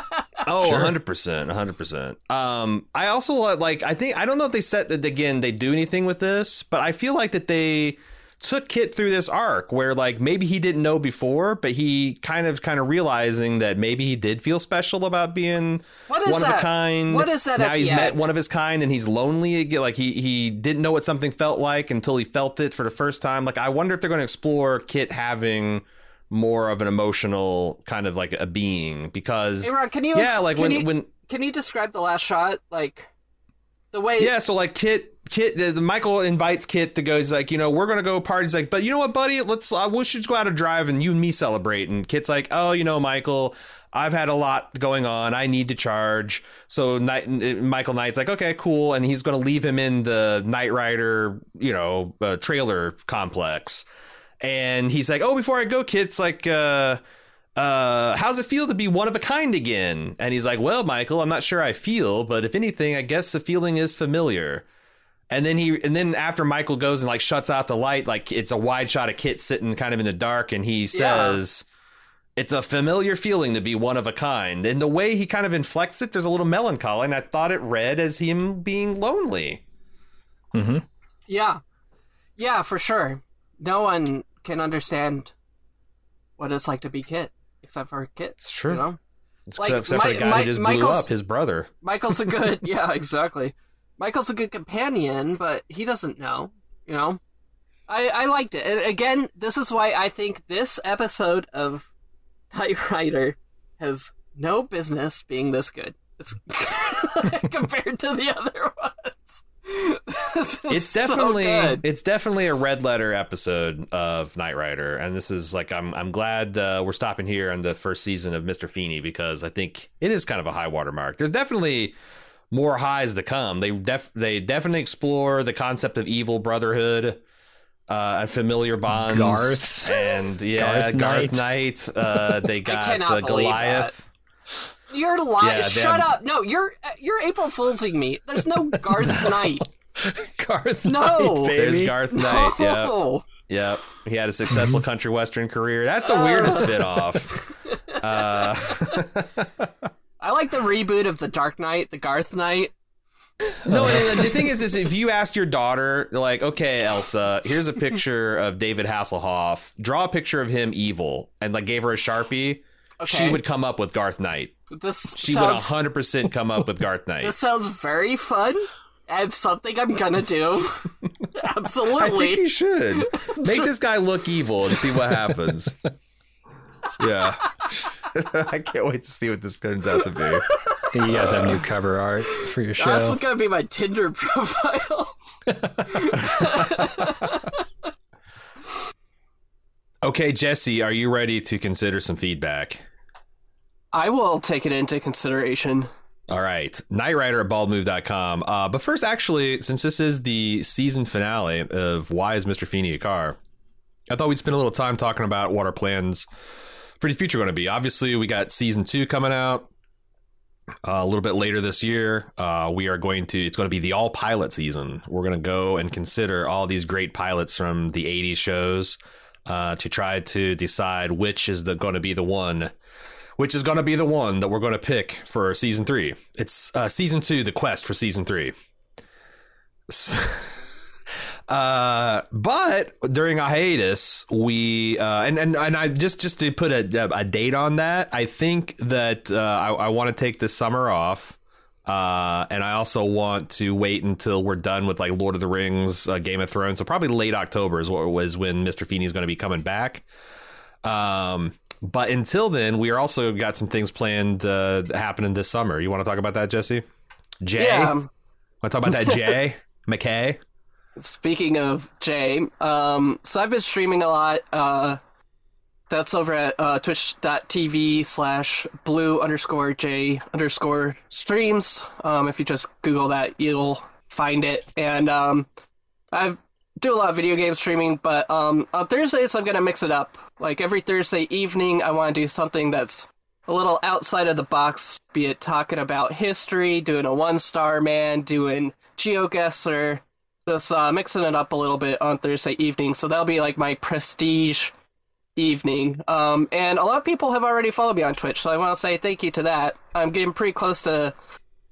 Oh, Sure. 100%. 100%. Um, I also like, I think, I don't know if they set that again, they do anything with this, but I feel like that they took Kit through this arc where like maybe he didn't know before, but he kind of, kind of realizing that maybe he did feel special about being one of a kind. What is that Now he's met end? one of his kind and he's lonely again. Like he, he didn't know what something felt like until he felt it for the first time. Like I wonder if they're going to explore Kit having more of an emotional kind of like a being because Hey, Ron, can you yeah ex- like when you, when can you describe the last shot? Like the way Yeah, so like Kit, Kit, the, the Michael invites Kit to go. He's like, you know, we're gonna go party. He's like, but you know what, buddy? Let's. Uh, we should go out and drive, and you and me celebrate. And Kit's like, oh, you know, Michael, I've had a lot going on. I need to charge. So Knight, Michael Knight's like, okay, cool, and he's gonna leave him in the Knight Rider, you know, uh, trailer complex. And he's like, oh, before I go, Kit's like, uh uh, how's it feel to be one of a kind again? And he's like, well, Michael, I'm not sure I feel, but if anything, I guess the feeling is familiar. And then he, and then after Michael goes and like shuts out the light, like it's a wide shot of Kit sitting kind of in the dark, and he says, "It's a familiar feeling to be one of a kind." And the way he kind of inflects it, there's a little melancholy, and I thought it read as him being lonely. Mm-hmm. Yeah. Yeah, for sure. No one can understand what it's like to be Kit, except for Kit. It's true. You know? Except, Like, except for the guy Mi- who just Michael's- blew up, his brother. Michael's a good yeah, exactly. Michael's a good companion, but he doesn't know, you know? I, I liked it. And again, this is why I think this episode of Knight Rider has no business being this good. It's compared to the other ones. It's definitely good. it's definitely a red letter episode of Knight Rider, and this is like I'm I'm glad uh, we're stopping here on the first season of Mister Feeney because I think it is kind of a high water mark. There's definitely more highs to come. They def they definitely explore the concept of evil brotherhood. Uh, and familiar bonds, Garth. and yeah, Garth Garth, Knight. Knight. Uh, they got cannot uh, believe Goliath. You're lying. Yeah, Shut damn. up. No, you're you're April Foolsing me. There's no Garth Knight. Garth No. Knight, baby. There's Garth Knight. Yeah. No. Yep. He had a successful country western career. That's the weirdest spinoff. Uh, I like the reboot of the Dark Knight, the Garth Knight. no, uh. and the thing is, is if you asked your daughter, like, okay, Elsa, here's a picture of David Hasselhoff. Draw a picture of him evil, and like gave her a sharpie. She would come up with Garth Knight. This She sounds, would 100% come up with Garth Knight. This sounds very fun and something I'm gonna do. Absolutely, I think you should make this guy look evil and see what happens. Yeah, I can't wait to see what this turns out to be. You guys have new cover art for your show. That's gonna be my Tinder profile. Okay, Jesse, are you ready to consider some feedback? I will take it into consideration. All right, Knight Rider at baldmove.com. Uh, but first, actually, since this is the season finale of Why is Mr. Feeney a Car, I thought we'd spend a little time talking about what our plans for the future going to be. Obviously, we got season two coming out uh, a little bit later this year. Uh, we are going to, it's going to be the all pilot season. We're going to go and consider all these great pilots from the 80s shows uh, to try to decide which is the, going to be the one which is going to be the one that we're going to pick for season three. It's uh, season two, the quest for season three. uh, but during a hiatus, we uh, and and and I just just to put a, a date on that, I think that uh, I, I want to take this summer off. Uh, and I also want to wait until we're done with like Lord of the Rings, uh, Game of Thrones. So probably late October is what was when Mr. Feeney is going to be coming back. Um, but until then, we are also got some things planned uh, happening this summer. You want to talk about that, Jesse? Jay, Yeah. want to talk about that, Jay McKay? Speaking of Jay, um, so I've been streaming a lot. Uh, that's over at uh, twitch.tv slash blue underscore J underscore streams. Um, if you just Google that, you'll find it. And um, I do a lot of video game streaming, but um, on Thursdays, I'm going to mix it up. Like every Thursday evening, I want to do something that's a little outside of the box, be it talking about history, doing a one star man, doing GeoGuessr, just uh, mixing it up a little bit on Thursday evening. So that'll be like my prestige evening. Um, and a lot of people have already followed me on Twitch, so I want to say thank you to that. I'm getting pretty close to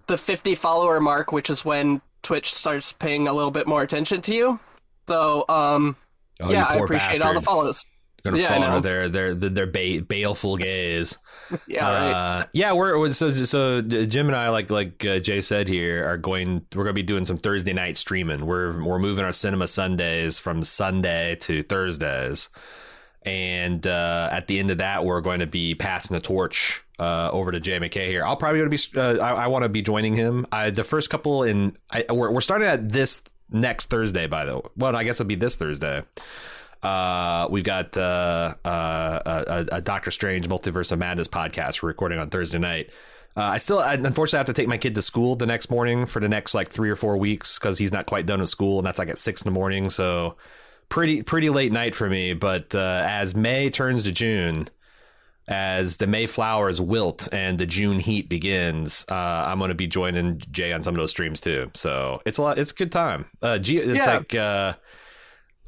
the 50 follower mark, which is when Twitch starts paying a little bit more attention to you. So, um, Oh, yeah, you I appreciate bastard. all the follows. Gonna Yeah, fall under their their their, their ba- baleful gaze. Yeah, right. Uh, yeah, we're we're- so so Jim and I like like uh, Jay said here are going. We're gonna be doing some Thursday night streaming. We're we're moving our cinema Sundays from Sunday to Thursdays, And uh, at the end of that, we're going to be passing the torch uh, over to Jay McKay here. I'll probably going to be. Uh, I, I want to be joining him. I, the first couple in. I, we're, we're starting at this next Thursday. By the way, well, I guess it'll be this Thursday. Uh, we've got uh, uh, a, a Doctor Strange Multiverse of Madness podcast we're recording on Thursday night. Uh, I still, I unfortunately, have to take my kid to school the next morning for the next like three or four weeks because he's not quite done with school, and that's like at six in the morning. So pretty, pretty late night for me. But uh, as May turns to June, as the May flowers wilt and the June heat begins, uh, I'm going to be joining Jay on some of those streams too. So it's a lot. It's a good time. Uh, G- it's Yeah. like uh,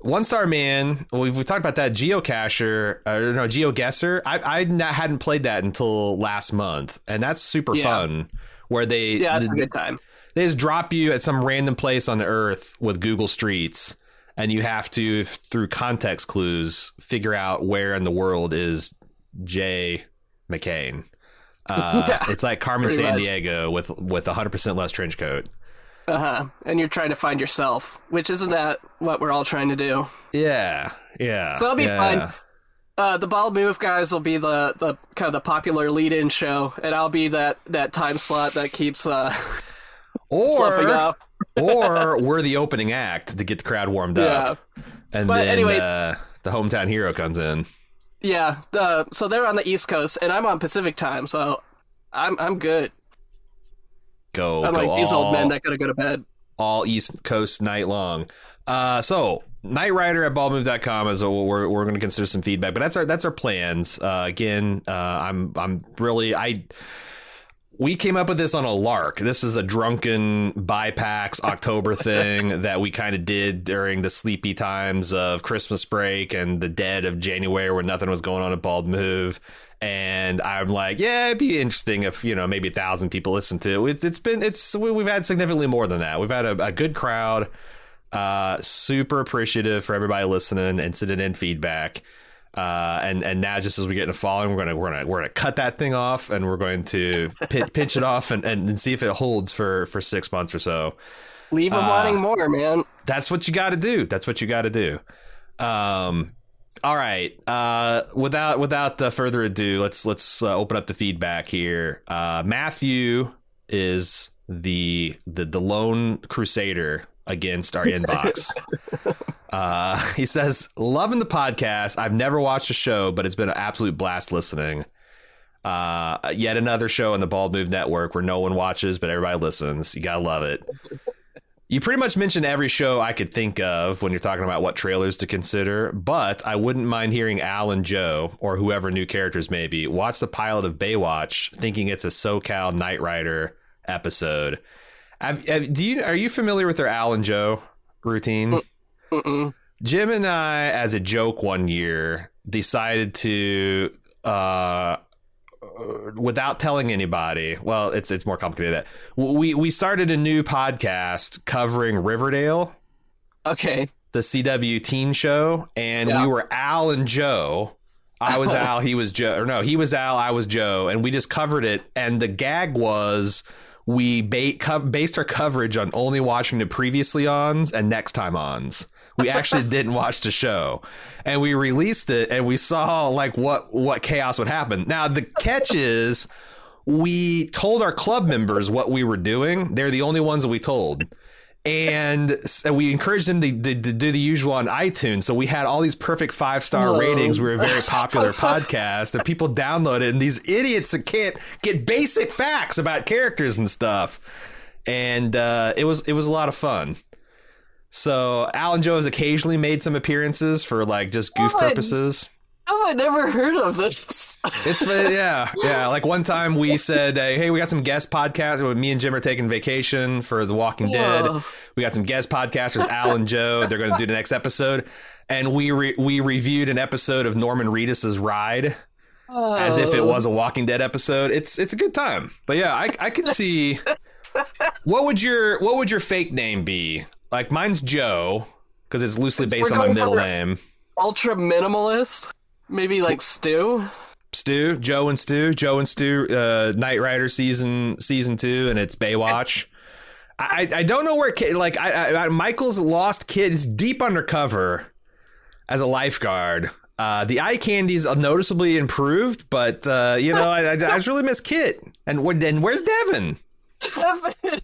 one Star Man. We've, we've talked about that Geocacher or no GeoGuessr. I I not, hadn't played that until last month, and that's super Yeah. fun. Where they Yeah, it's a good time. they just drop you at some random place on the earth with Google Streets, and you have to, through context clues, figure out where in the world is Jay McCain. Uh, Yeah, it's like Carmen San much. Diego with with 100% less trench coat. Uh huh. And you're trying to find yourself, which isn't that what we're all trying to do? Yeah, yeah. So that'll be yeah. fun. Uh, the Bald Move guys will be the, the kind of the popular lead-in show, and I'll be that, that time slot that keeps uh, Or off. or we're the opening act to get the crowd warmed up, and But then anyway- uh, the hometown hero comes in. Yeah. Uh, so they're on the East Coast, and I'm on Pacific time, so I'm I'm good. Go, Unlike go these all, old men that gotta go to bed. all East Coast night long. Uh, so Knight Rider at baldmove.com is what we're, we're going to consider some feedback, but that's our that's our plans. Uh, again, uh, I'm I'm really I we came up with this on a lark. This is a drunken bypacks October thing that we kind of did during the sleepy times of Christmas break and the dead of January when nothing was going on at Bald Move. And I'm like, yeah, it'd be interesting if you know maybe a thousand people listen to it. It's it's been it's we- we've had significantly more than that. We've had a, a good crowd. Uh, super appreciative for everybody listening and sending in feedback. Uh, and and now just as we get into following, we're gonna we're gonna we're gonna cut that thing off and we're going to pitch, pitch it off and, and, and see if it holds for for six months or so. Leave them Uh, wanting more, man. That's what you got to do. That's what you got to do. Um, all right. Uh, without without uh, further ado, let's let's uh, open up the feedback here. Uh, Matthew is the the the lone crusader against our inbox. uh, he says, "Loving the podcast. I've never watched a show, but it's been an absolute blast listening." Uh, yet another show on the Bald Move Network where no one watches, but everybody listens. You gotta love it. You pretty much mentioned every show I could think of when you're talking about what trailers to consider, but I wouldn't mind hearing Al and Joe or whoever new characters may be watch the pilot of Baywatch, thinking it's a SoCal Knight Rider episode. Have, have- do you are you familiar with their Al and Joe routine? Mm-mm. Jim and I, as a joke one year, decided to, uh, without telling anybody. Well, it's it's more complicated. Than that we we started a new podcast covering Riverdale, Okay. the CW teen show, and Yeah. we were Al and Joe. I was oh. Al, he was Joe, or no, he was Al, I was Joe, and we just covered it. And the gag was we ba- co- based our coverage on only watching the previously ons and next time ons. We actually didn't watch the show, and we released it, and we saw like what what chaos would happen. Now the catch is. We told our club members what we were doing. They're the only ones that we told and so we encouraged them to, to, to do the usual on iTunes. So we had all these perfect five star ratings. We were a very popular podcast, and people downloaded. And these idiots that can't get basic facts about characters and stuff, and uh, it was it was a lot of fun. So Al and Joe has occasionally made some appearances for like just goof What? purposes. Oh, I never heard of this. It's yeah, yeah. Like one time we said, uh, "Hey, we got some guest podcasts. When me and Jim are taking vacation for The Walking Dead, Whoa. we got some guest podcasters, Al and Joe. They're going to do the next episode, and we re- we reviewed an episode of Norman Reedus's Ride as if it was a Walking Dead episode. It's it's a good time. But yeah, I I could see. What would your what would your fake name be? Like mine's Joe because it's loosely based on my middle name. ultra minimalist. Maybe like Stu. Stu, Joe and Stu, Joe and Stu, uh, Knight Rider season season two, and it's Baywatch. I, I don't know where like I, I, Michael's lost kid is deep undercover as a lifeguard. Uh, the eye candy's noticeably improved, but uh, you know, I, I, I just really miss Kit. And and where's Devon? Devon?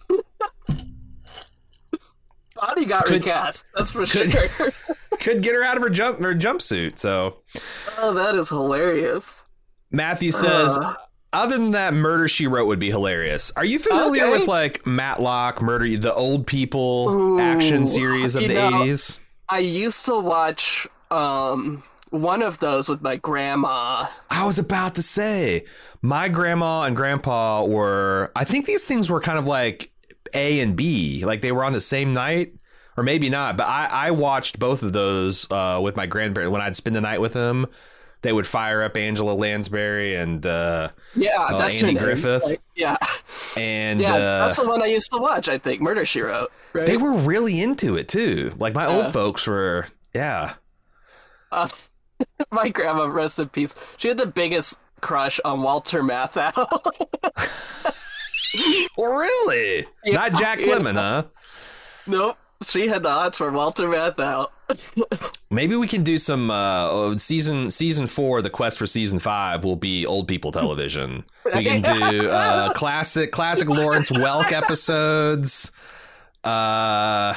Body got Could- recast. That's for could- sure. Could get her out of her jump her jumpsuit. So oh, that is hilarious. Matthew says, Uh. other than that, Murder She Wrote would be hilarious. Are you familiar Okay. with like Matlock, Murder, the old people Ooh, action series of the know- eighties? I used to watch um one of those with my grandma. I was about to say, my grandma and grandpa were. I think these things were kind of like A and B, like they were on the same night, or maybe not. But I, I watched both of those uh, with my grandparents when I'd spend the night with them. They would fire up Angela Lansbury and uh, Yeah, Oh, that's Andy. Griffith? Like, yeah, and yeah, uh, that's the one I used to watch. I think Murder She Wrote. Right? they were really into it too. Like my Yeah. old folks were. Yeah. Uh, my grandma, rest in peace. She had the biggest crush on Walter Matthau. Really? Yeah, Not Jack yeah. Lemmon, huh? nope, she had the odds for Walter Matthau. Maybe we can do some uh, oh, season season four. The quest for season five will be old people television. We can do uh, classic classic Lawrence Welk episodes. Uh,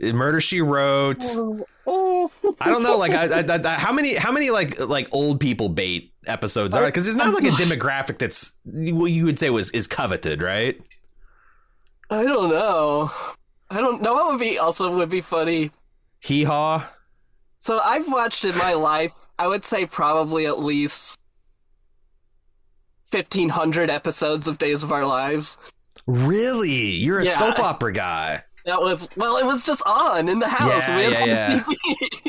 Murder She Wrote. I don't know, like I, I, I, how many how many like like old people bait episodes are because it's not like a demographic that's what you would say was is coveted, right? I don't know. I don't know. What would be also would be funny. Hee haw. So I've watched in my life, I would say probably at least fifteen hundred episodes of Days of Our Lives. Really? You're a Yeah. soap opera guy. That was well, it was just on in the house. Yeah, we yeah, TV.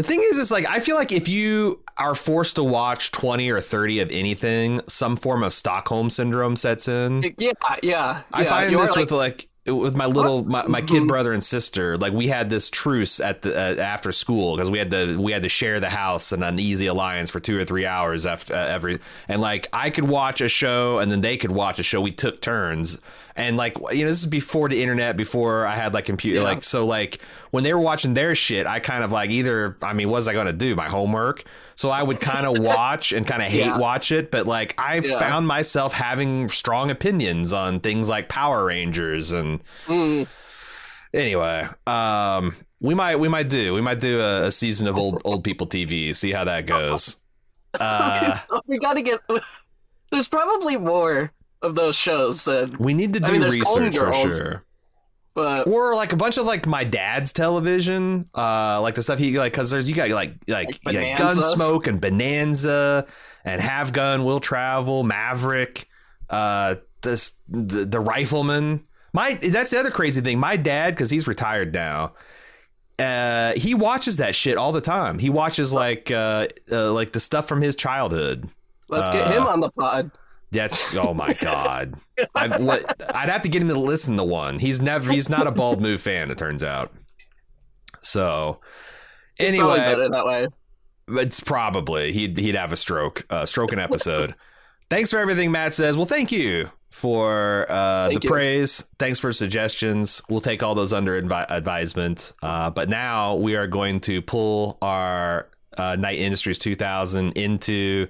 The thing is, is like I feel like if you are forced to watch twenty or thirty of anything, some form of Stockholm syndrome sets in. yeah, yeah. I yeah, find you're this like- with like with my little my, my kid Mhm. brother and sister. Like we had this truce at the uh, after school because we had to we had to share the house and an easy alliance for two or three hours after uh, every and like I could watch a show and then they could watch a show. We took turns. And like you know, this is before the internet, before I had like computer. Yeah. Like so, like when they were watching their shit, I kind of like either. I mean, what was I going to do? My homework. So I would kind of watch and kind of hate Yeah. watch it. But like I Yeah. found myself having strong opinions on things like Power Rangers and Mm. anyway. Um, we might we might do we might do a, a season of old old people TV. See how that goes. Uh, we got to get. There's probably more of those shows than, we need to I do mean, research for sure. But or like a bunch of like my dad's television, uh, like the stuff he like because there's you got like like, Like yeah, Bonanza? Gunsmoke and Bonanza and Have Gun, Will Travel, Maverick, uh, this the, the Rifleman. My that's the other crazy thing. My dad, because he's retired now. Uh, he watches that shit all the time. He watches like uh, uh like the stuff from his childhood. let's get Uh, him on the pod. That's oh my god. I, I'd have to get him to listen to one. He's never. He's not a bald move fan. It turns out. So Probably anyway, that way. it's probably he'd he'd have a stroke. Uh, stroke an episode. Thanks for everything, Matt says. Well, thank you for uh, the you. praise. Thanks for suggestions. We'll take all those under advi- advisement. Uh, but now we are going to pull our uh, Knight Industries 2000 into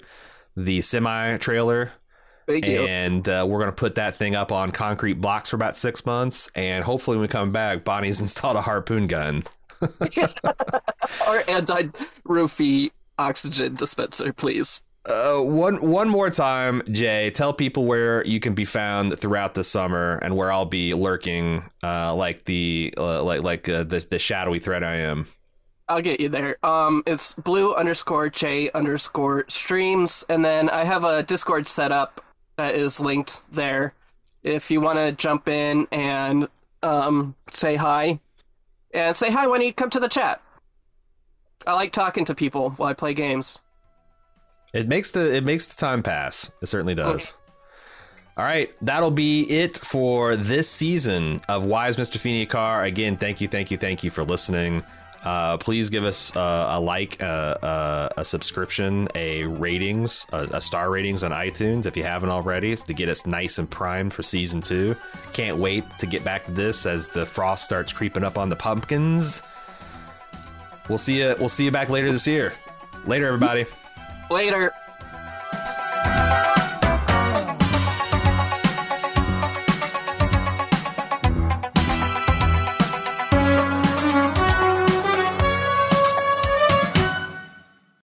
the semi trailer Thank you. and uh, we're going to put that thing up on concrete blocks for about six months. And hopefully, when we come back, Bonnie's installed a harpoon gun. Or anti-roofie oxygen dispenser, please. Uh, one one more time, Jay. Tell people where you can be found throughout the summer and where I'll be lurking, uh, like the uh, like like uh, the the shadowy threat I am. I'll get you there. Um, it's blue underscore J underscore streams, and then I have a Discord set up that is linked there. If you want to jump in and um say hi, and say hi when you come to the chat. I like talking to people while I play games. It makes the it makes the time pass. It certainly does. All right, that'll be it for this season of Wise Mr. Feeney Car. Again, thank you, thank you, thank you for listening. Uh, please give us uh, a like, uh, uh, a subscription, a ratings, a, a star ratings on iTunes if you haven't already to get us nice and primed for season two. Can't wait to get back to this as the frost starts creeping up on the pumpkins. We'll see you. We'll see you back later this year. Later, everybody. Later.